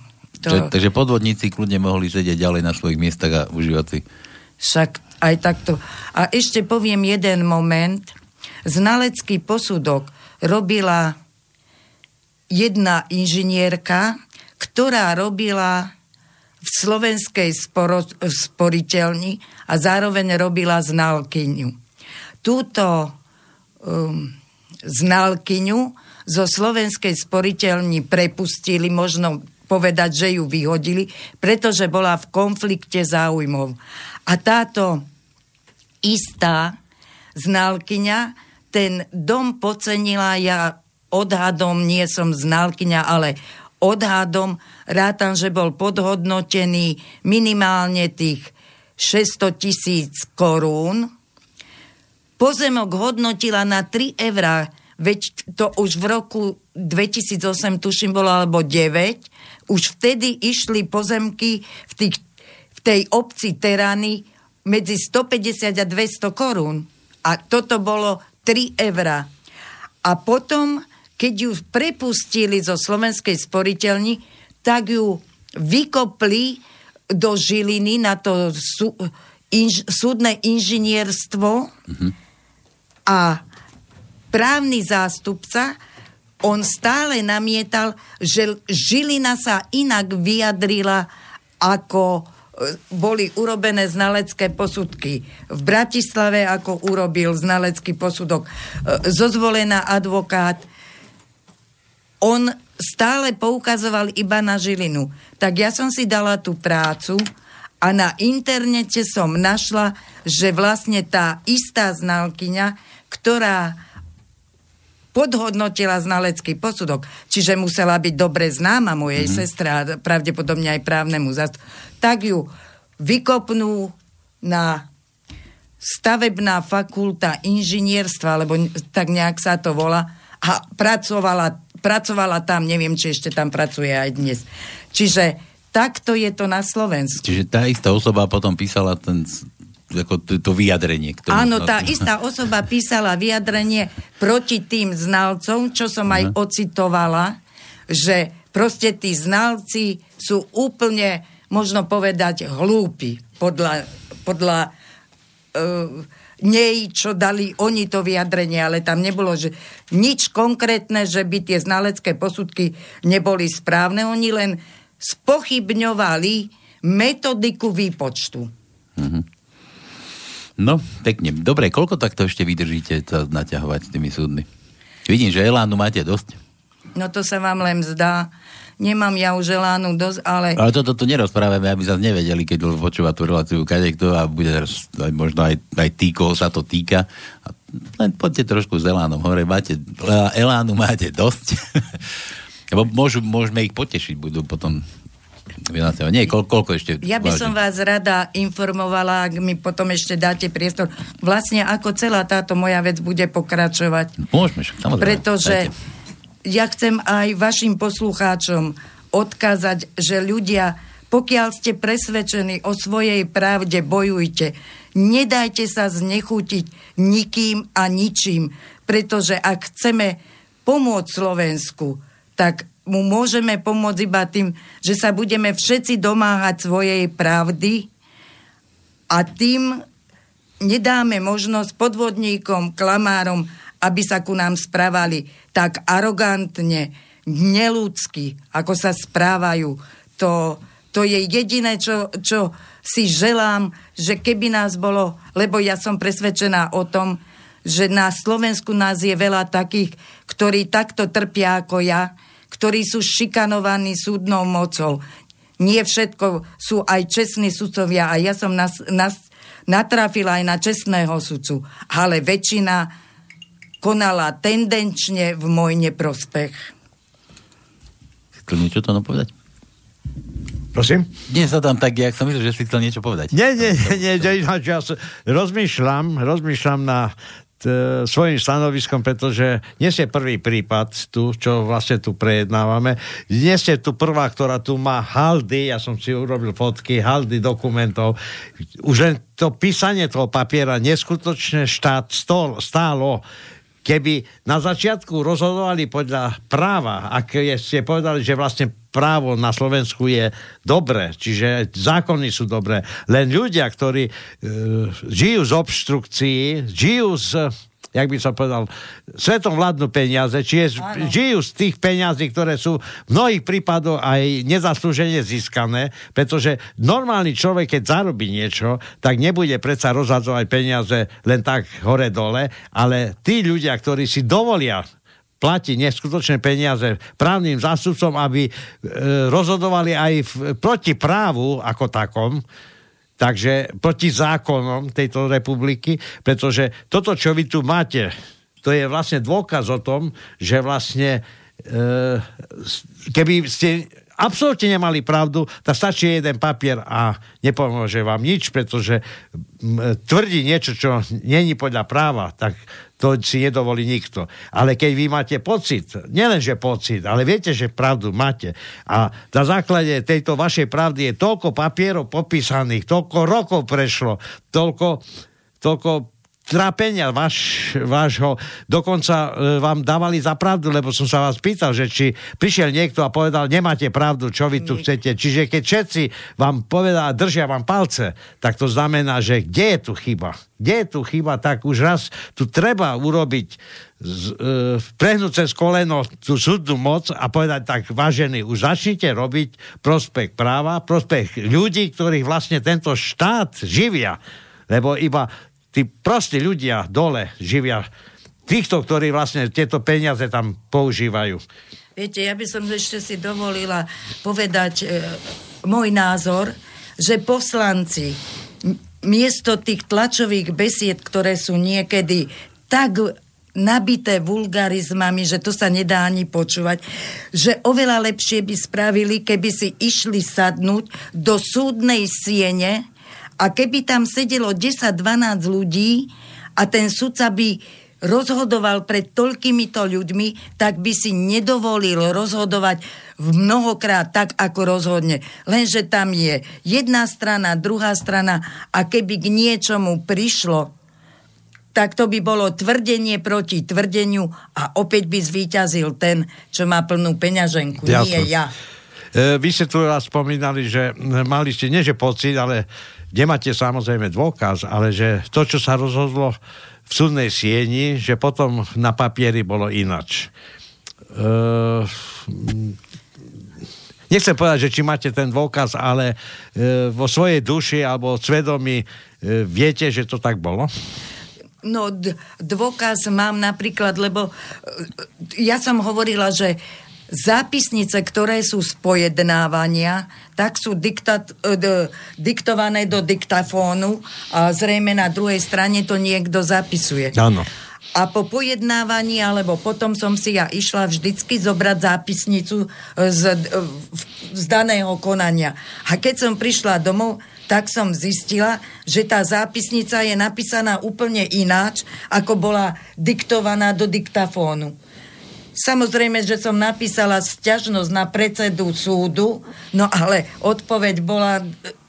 To... Takže podvodníci kľudne mohli sedieť ďalej na svojich miestach a užívať si. Však aj takto. A ešte poviem jeden moment. Znalecký posudok robila jedna inžinierka, ktorá robila v slovenskej sporo, sporiteľni a zároveň robila znalkyňu. Túto um, znalkyňu zo slovenskej sporiteľni prepustili, možno povedať, že ju vyhodili, pretože bola v konflikte záujmov. A táto istá znalkyňa ten dom pocenila, ja odhadom, nie som znalkyňa, ale odhadom rátam, že bol podhodnotený minimálne tých 600 tisíc korún. Pozemok hodnotila na 3 eurá, veď to už v roku 2008 tuším bolo, alebo 9, už vtedy išli pozemky v, tých, v tej obci Terany medzi 150 a 200 korún. A toto bolo 3 eurá. A potom, keď ju prepustili zo slovenskej sporiteľni, tak ju vykopli do Žiliny na to sú, inž, súdne inžinierstvo mm-hmm. a právny zástupca on stále namietal, že Žilina sa inak vyjadrila ako e, boli urobené znalecké posudky. V Bratislave ako urobil znalecký posudok e, zozvolená advokát. On stále poukazoval iba na Žilinu. Tak ja som si dala tú prácu a na internete som našla, že vlastne tá istá znalkyňa, ktorá podhodnotila znalecký posudok, čiže musela byť dobre známa mojej mm-hmm. sestre a pravdepodobne aj právnemu zastu, tak ju vykopnú na stavebná fakulta inžinierstva, alebo tak nejak sa to volá, a pracovala, pracovala tam, neviem, či ešte tam pracuje aj dnes. Čiže takto je to na Slovensku. Čiže tá istá osoba potom písala ten ako to, to vyjadrenie. K tomu. Áno, tá istá osoba písala vyjadrenie proti tým znalcom, čo som aj uh-huh. ocitovala, že proste tí znalci sú úplne, možno povedať, hlúpi podľa, podľa uh, nej, čo dali oni to vyjadrenie, ale tam nebolo že nič konkrétne, že by tie znalecké posudky neboli správne. Oni len spochybňovali metodiku výpočtu. Uh-huh. No, pekne. Dobre, koľko takto ešte vydržíte sa naťahovať s tými súdmi? Vidím, že elánu máte dosť. No to sa vám len zdá. Nemám ja už elánu dosť, ale... Ale toto to nerozprávame, aby sa nevedeli, keď počúva tú reláciu kto a bude možno aj, aj tí, koho sa to týka. A len poďte trošku s elánom hore. Máte, elánu máte dosť. Lebo môžu, môžeme ich potešiť, budú potom nie, koľko, koľko ešte? Ja by som vás rada informovala, ak mi potom ešte dáte priestor, vlastne ako celá táto moja vec bude pokračovať. Môžeme, samozrejme. Pretože dajte. ja chcem aj vašim poslucháčom odkázať, že ľudia, pokiaľ ste presvedčení o svojej pravde, bojujte. Nedajte sa znechutiť nikým a ničím, pretože ak chceme pomôcť Slovensku, tak mu môžeme pomôcť iba tým, že sa budeme všetci domáhať svojej pravdy a tým nedáme možnosť podvodníkom, klamárom, aby sa ku nám správali tak arogantne, nelúdsky, ako sa správajú. To, to je jediné, čo, čo si želám, že keby nás bolo, lebo ja som presvedčená o tom, že na Slovensku nás je veľa takých, ktorí takto trpia ako ja, ktorí sú šikanovaní súdnou mocou. Nie všetko sú aj čestní sudcovia a ja som nas, nas, natrafila aj na čestného sudcu, ale väčšina konala tendenčne v môj neprospech. Chcel niečo to povedať? Prosím? Nie sa tam tak, jak som myslel, že si chcel niečo povedať. Nie, nie, nie, nie ja rozmýšľam, rozmýšľam na t, svojim stanoviskom, pretože nie ste prvý prípad tu, čo vlastne tu prejednávame. Nie ste tu prvá, ktorá tu má haldy, ja som si urobil fotky, haldy dokumentov. Už len to písanie toho papiera neskutočne štát stol, stálo keby na začiatku rozhodovali podľa práva, ak ste povedali, že vlastne právo na Slovensku je dobré, čiže zákony sú dobré, len ľudia, ktorí e, žijú z obštrukcií, žijú z jak by som povedal, svetom vládnu peniaze, čiže ano. žijú z tých peňazí, ktoré sú v mnohých prípadoch aj nezaslúžene získané, pretože normálny človek, keď zarobí niečo, tak nebude predsa rozhadzovať peniaze len tak hore-dole, ale tí ľudia, ktorí si dovolia platí neskutočné peniaze právnym zástupcom, aby e, rozhodovali aj v, proti právu ako takom, takže proti zákonom tejto republiky, pretože toto, čo vy tu máte, to je vlastne dôkaz o tom, že vlastne e, keby ste absolútne nemali pravdu, tak stačí jeden papier a nepomôže vám nič, pretože tvrdí niečo, čo není podľa práva, tak to si nedovolí nikto. Ale keď vy máte pocit, nielenže pocit, ale viete, že pravdu máte a na základe tejto vašej pravdy je toľko papierov popísaných, toľko rokov prešlo, toľko, toľko trápenia váš, vášho, dokonca e, vám dávali za pravdu, lebo som sa vás pýtal, že či prišiel niekto a povedal, nemáte pravdu, čo vy tu chcete. Čiže keď všetci vám povedal, držia vám palce, tak to znamená, že kde je tu chyba? Kde je tu chyba? Tak už raz tu treba urobiť z, e, prehnúť cez koleno tú súdnu moc a povedať tak, vážení, už začnite robiť prospech práva, prospech ľudí, ktorých vlastne tento štát živia. Lebo iba tí prostí ľudia dole živia týchto, ktorí vlastne tieto peniaze tam používajú. Viete, ja by som ešte si dovolila povedať e, môj názor, že poslanci miesto tých tlačových besied, ktoré sú niekedy tak nabité vulgarizmami, že to sa nedá ani počúvať, že oveľa lepšie by spravili, keby si išli sadnúť do súdnej siene a keby tam sedelo 10-12 ľudí a ten sudca by rozhodoval pred toľkýmito ľuďmi, tak by si nedovolil rozhodovať mnohokrát tak, ako rozhodne. Lenže tam je jedna strana, druhá strana a keby k niečomu prišlo, tak to by bolo tvrdenie proti tvrdeniu a opäť by zvíťazil ten, čo má plnú peňaženku, ja nie ja. E, vy ste tu raz spomínali, že mali ste, nie že pocit, ale nemáte samozrejme dôkaz, ale že to, čo sa rozhodlo v súdnej sieni, že potom na papieri bolo inač. Uh, nechcem povedať, že či máte ten dôkaz, ale uh, vo svojej duši alebo svedomí uh, viete, že to tak bolo? No, d- dôkaz mám napríklad, lebo ja som hovorila, že zápisnice, ktoré sú z pojednávania, tak sú diktat, e, d, diktované do diktafónu a zrejme na druhej strane to niekto zapisuje. Áno. A po pojednávaní, alebo potom som si ja išla vždycky zobrať zápisnicu z, e, z daného konania. A keď som prišla domov, tak som zistila, že tá zápisnica je napísaná úplne ináč, ako bola diktovaná do diktafónu. Samozrejme, že som napísala sťažnosť na predsedu súdu, no ale odpoveď bola,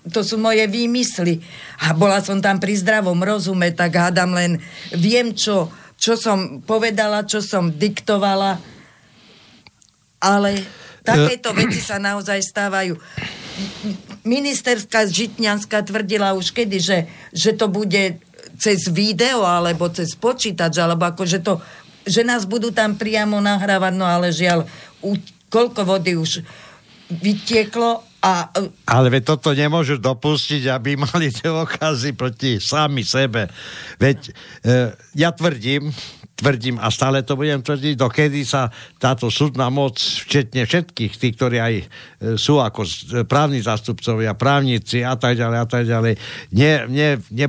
to sú moje výmysly. A bola som tam pri zdravom rozume, tak hádam len, viem, čo, čo som povedala, čo som diktovala, ale takéto veci sa naozaj stávajú. Ministerská Žitňanská tvrdila už kedy, že, že to bude cez video alebo cez počítač, alebo ako, že to že nás budú tam priamo nahrávať, no ale žiaľ, u, koľko vody už vytieklo a... Ale veď toto nemôžu dopustiť, aby mali tie okazy proti sami sebe. Veď e, ja tvrdím, tvrdím a stále to budem tvrdiť, dokedy sa táto súdna moc, včetne všetkých tých, ktorí aj e, sú ako právni zástupcovia, právnici a tak ďalej a tak ďalej, ne, ne, ne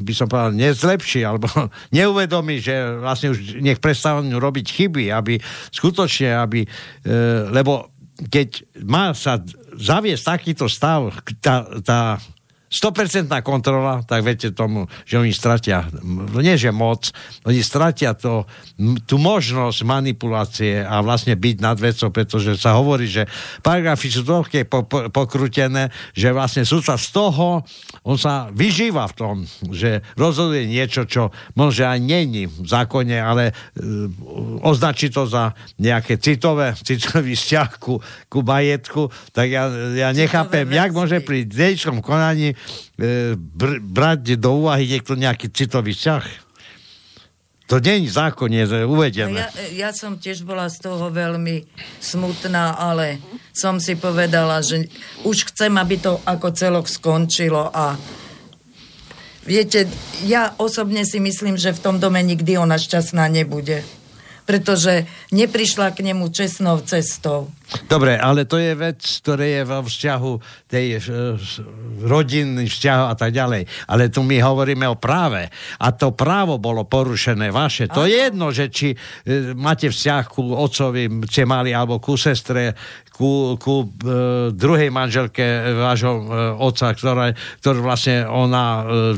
by som povedal, nezlepší alebo neuvedomí, že vlastne už nech prestanú robiť chyby, aby skutočne, aby, e, lebo keď má sa zaviesť takýto stav, tá, tá 100% kontrola, tak viete tomu, že oni stratia, nie že moc, oni stratia to, tú možnosť manipulácie a vlastne byť nad vecou, pretože sa hovorí, že paragrafy sú toľké po, po, pokrútené, že vlastne sa z toho, on sa vyžíva v tom, že rozhoduje niečo, čo môže aj není v zákone, ale e, označí to za nejaké citové, citový vzťah ku, ku majetku, tak ja, ja nechápem, jak môže pri dedičnom konaní br- brať do úvahy niekto nejaký citový vzťah. To nie je uvedené. Ja, ja som tiež bola z toho veľmi smutná, ale som si povedala, že už chcem, aby to ako celok skončilo a viete, ja osobne si myslím, že v tom dome nikdy ona šťastná nebude pretože neprišla k nemu čestnou cestou. Dobre, ale to je vec, ktoré je vo vzťahu tej uh, rodinný vzťahu a tak ďalej. Ale tu my hovoríme o práve. A to právo bolo porušené vaše. To je jedno, že či uh, máte vzťah ku otcovi, ste mali, alebo ku sestre, ku, ku uh, druhej manželke vášho uh, otca, ktorá, ktorú vlastne ona uh,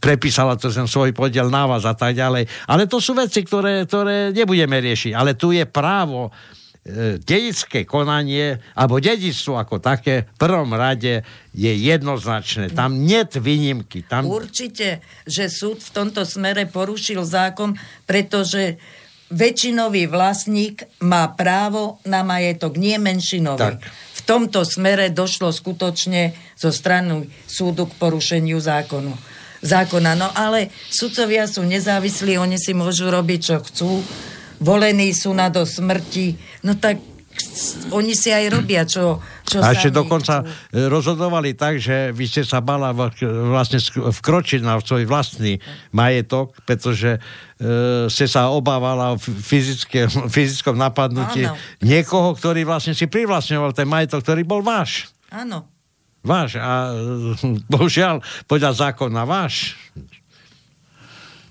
prepísala to ten svoj podiel na vás a tak ďalej. Ale to sú veci, ktoré, ktoré nebudeme riešiť. Ale tu je právo e, dedické konanie, alebo dedictvo ako také, v prvom rade je jednoznačné. Tam net výnimky. Tam... Určite, že súd v tomto smere porušil zákon, pretože väčšinový vlastník má právo na majetok, nie menšinový. Tak. V tomto smere došlo skutočne zo strany súdu k porušeniu zákonu. zákona. No ale sudcovia sú nezávislí, oni si môžu robiť, čo chcú volení sú na do smrti, no tak oni si aj robia, čo, čo A ešte dokonca chcú. rozhodovali tak, že vy ste sa mala vlastne vkročiť na svoj vlastný majetok, pretože e, ste sa obávala o fyzické, fyzickom napadnutí Áno. niekoho, ktorý vlastne si privlastňoval ten majetok, ktorý bol váš. Áno. Váš. A bohužiaľ, podľa zákona váš.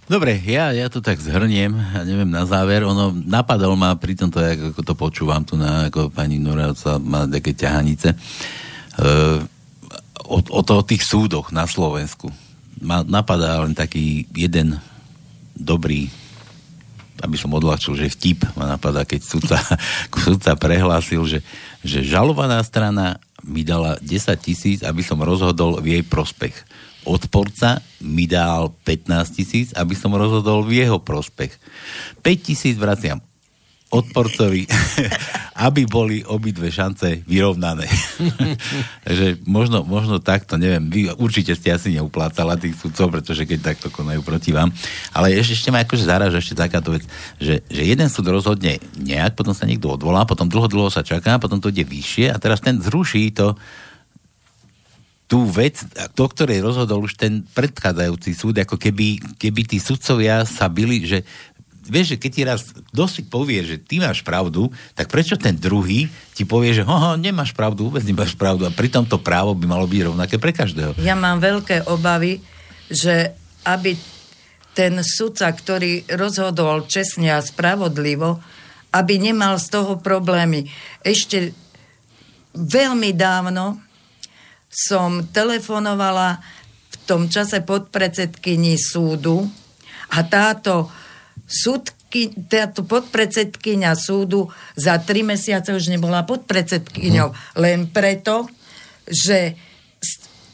Dobre, ja, ja to tak zhrniem, ja neviem, na záver, ono napadol ma pri tomto, ako to počúvam tu na, ako pani Noráca má také ťahanice, uh, o, o, to, o tých súdoch na Slovensku. Ma napadá len taký jeden dobrý aby som odľahčil, že vtip ma napadá, keď sudca, sudca prehlásil, že, že žalovaná strana mi dala 10 tisíc, aby som rozhodol v jej prospech odporca mi dal 15 tisíc, aby som rozhodol v jeho prospech. 5 tisíc vraciam odporcovi, aby boli obidve šance vyrovnané. Takže možno, možno takto, neviem, vy určite ste asi neuplácala tých sudcov, pretože keď takto konajú proti vám. Ale ešte, ešte ma akože zaraža ešte takáto vec, že, že jeden súd rozhodne nejak, potom sa niekto odvolá, potom dlho, dlho sa čaká, potom to ide vyššie a teraz ten zruší to, tú vec, do ktorej rozhodol už ten predchádzajúci súd, ako keby, keby tí sudcovia sa byli, že vieš, že keď ti raz dosť povie, že ty máš pravdu, tak prečo ten druhý ti povie, že hoho, nemáš pravdu, vôbec nemáš pravdu a pritom to právo by malo byť rovnaké pre každého. Ja mám veľké obavy, že aby ten sudca, ktorý rozhodol čestne a spravodlivo, aby nemal z toho problémy. Ešte veľmi dávno som telefonovala v tom čase podpredsedkyni súdu a táto súdky, táto podpredsedkynia súdu za tri mesiace už nebola podpredsedkyňou, hm. len preto, že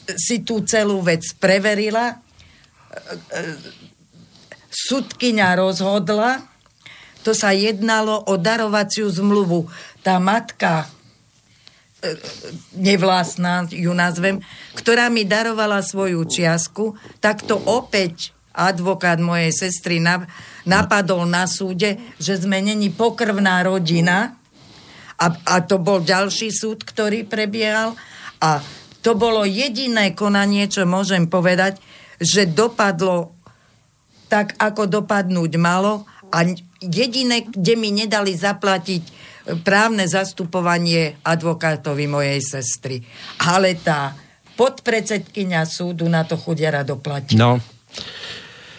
si tú celú vec preverila, súdkynia rozhodla, to sa jednalo o darovaciu zmluvu. Tá matka nevlastná, ju nazvem, ktorá mi darovala svoju čiastku, tak to opäť advokát mojej sestry napadol na súde, že sme není pokrvná rodina a, a to bol ďalší súd, ktorý prebiehal a to bolo jediné konanie, čo môžem povedať, že dopadlo tak, ako dopadnúť malo a jediné, kde mi nedali zaplatiť právne zastupovanie advokátovi mojej sestry. Ale tá podpredsedkynia súdu na to chudiara doplatí. No,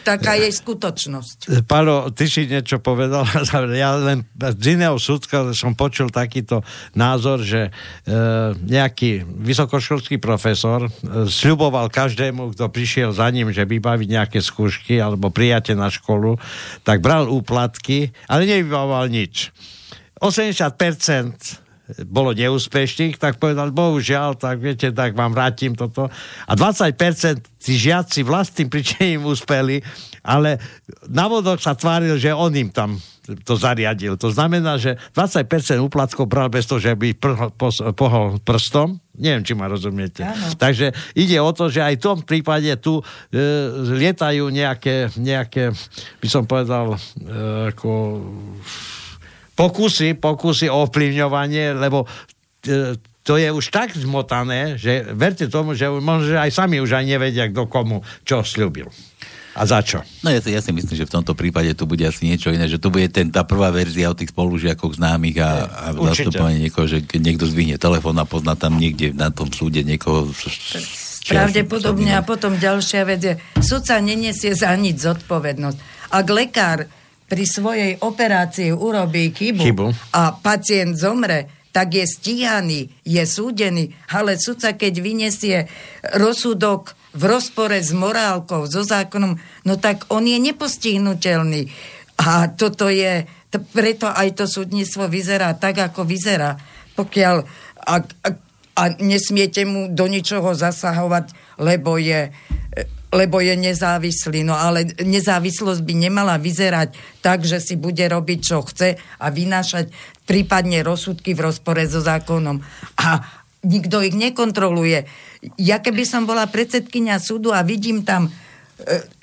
taká jej skutočnosť. Pálo, ty si niečo povedal, ja len z iného súdka som počul takýto názor, že e, nejaký vysokoškolský profesor e, sľuboval každému, kto prišiel za ním, že vybaví nejaké skúšky alebo prijatie na školu, tak bral úplatky, ale nevybavoval nič. 80% bolo neúspešných, tak povedal, bohužiaľ, tak viete, tak vám vrátim toto. A 20% tí žiaci vlastným pričením úspeli, ale navodok sa tváril, že on im tam to zariadil. To znamená, že 20% úplatkov bral bez toho, že by pohol prstom. Neviem, či ma rozumiete. Áno. Takže ide o to, že aj v tom prípade tu e, lietajú nejaké, nejaké, by som povedal, e, ako pokusy, pokusy o ovplyvňovanie, lebo e, to je už tak zmotané, že verte tomu, že možno, že aj sami už aj nevedia, kto komu čo slúbil. A za čo? No ja si, ja si myslím, že v tomto prípade to bude asi niečo iné, že to bude ten, tá prvá verzia o tých spolužiakoch známych a, a zastupovanie niekoho, že niekto zvihne telefón a pozná tam niekde na tom súde niekoho Pravdepodobne a potom ďalšia vec je, sudca neniesie za nič zodpovednosť. Ak lekár pri svojej operácii urobí chybu, chybu a pacient zomre, tak je stíhaný, je súdený, ale sudca, keď vyniesie rozsudok v rozpore s morálkou, so zákonom, no tak on je nepostihnutelný. A toto je T- preto aj to súdnictvo vyzerá tak, ako vyzerá. Pokiaľ a, a, a nesmiete mu do ničoho zasahovať, lebo je, lebo je nezávislý. No ale nezávislosť by nemala vyzerať tak, že si bude robiť, čo chce a vynášať prípadne rozsudky v rozpore so zákonom. A nikto ich nekontroluje. Ja keby som bola predsedkynia súdu a vidím tam 11.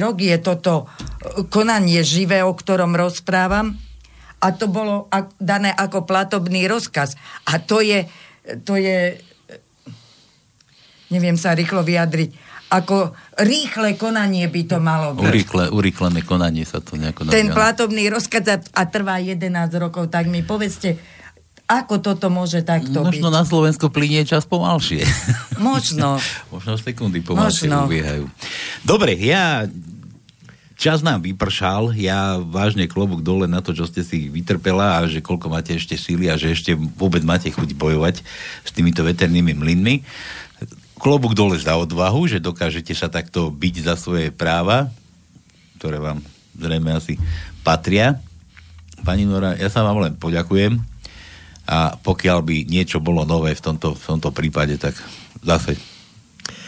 rok je toto e, konanie živé, o ktorom rozprávam a to bolo dané ako platobný rozkaz. A to je, to je neviem sa rýchlo vyjadriť, ako rýchle konanie by to malo byť. Urýchle, urýchlené konanie sa to nejako Ten platobný rozkaz a, trvá 11 rokov, tak mi povedzte, ako toto môže takto Možno byť? Možno na Slovensku plinie čas pomalšie. Možno. Možno sekundy pomalšie Možno. ubiehajú. Dobre, ja čas nám vypršal, ja vážne klobúk dole na to, čo ste si vytrpela a že koľko máte ešte síly a že ešte vôbec máte chuť bojovať s týmito veternými mlynmi. Klobúk dole za odvahu, že dokážete sa takto byť za svoje práva, ktoré vám zrejme asi patria. Pani Nora, ja sa vám len poďakujem a pokiaľ by niečo bolo nové v tomto, v tomto prípade, tak zase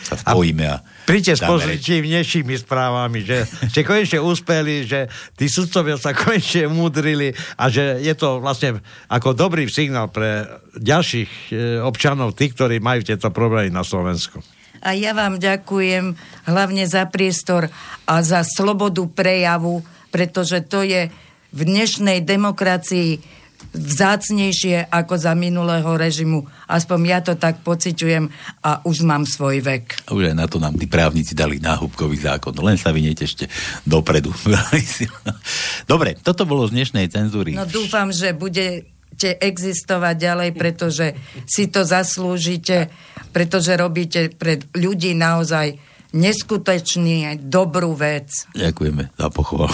sa spojíme a, a Príďte s pozitívnejšími správami, že ste konečne úspeli, že tí sudcovia sa konečne umudrili a že je to vlastne ako dobrý signál pre ďalších e, občanov, tých, ktorí majú tieto problémy na Slovensku. A ja vám ďakujem hlavne za priestor a za slobodu prejavu, pretože to je v dnešnej demokracii vzácnejšie ako za minulého režimu. Aspoň ja to tak pociťujem a už mám svoj vek. A už aj na to nám tí právnici dali náhubkový zákon. Len sa vy ešte dopredu. Dobre, toto bolo z dnešnej cenzúry. No dúfam, že bude existovať ďalej, pretože si to zaslúžite, pretože robíte pre ľudí naozaj neskutočný, dobrú vec. Ďakujeme za pochval.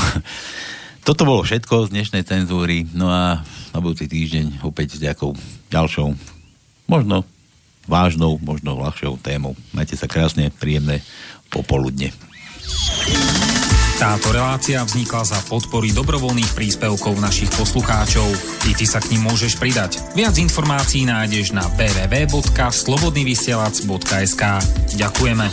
Toto bolo všetko z dnešnej cenzúry, no a na budúci týždeň opäť s nejakou ďalšou, možno vážnou, možno ľahšou témou. Majte sa krásne, príjemné popoludne. Táto relácia vznikla za podpory dobrovoľných príspevkov našich poslucháčov. I ty sa k ním môžeš pridať. Viac informácií nájdeš na www.slobodnyvysielac.sk Ďakujeme.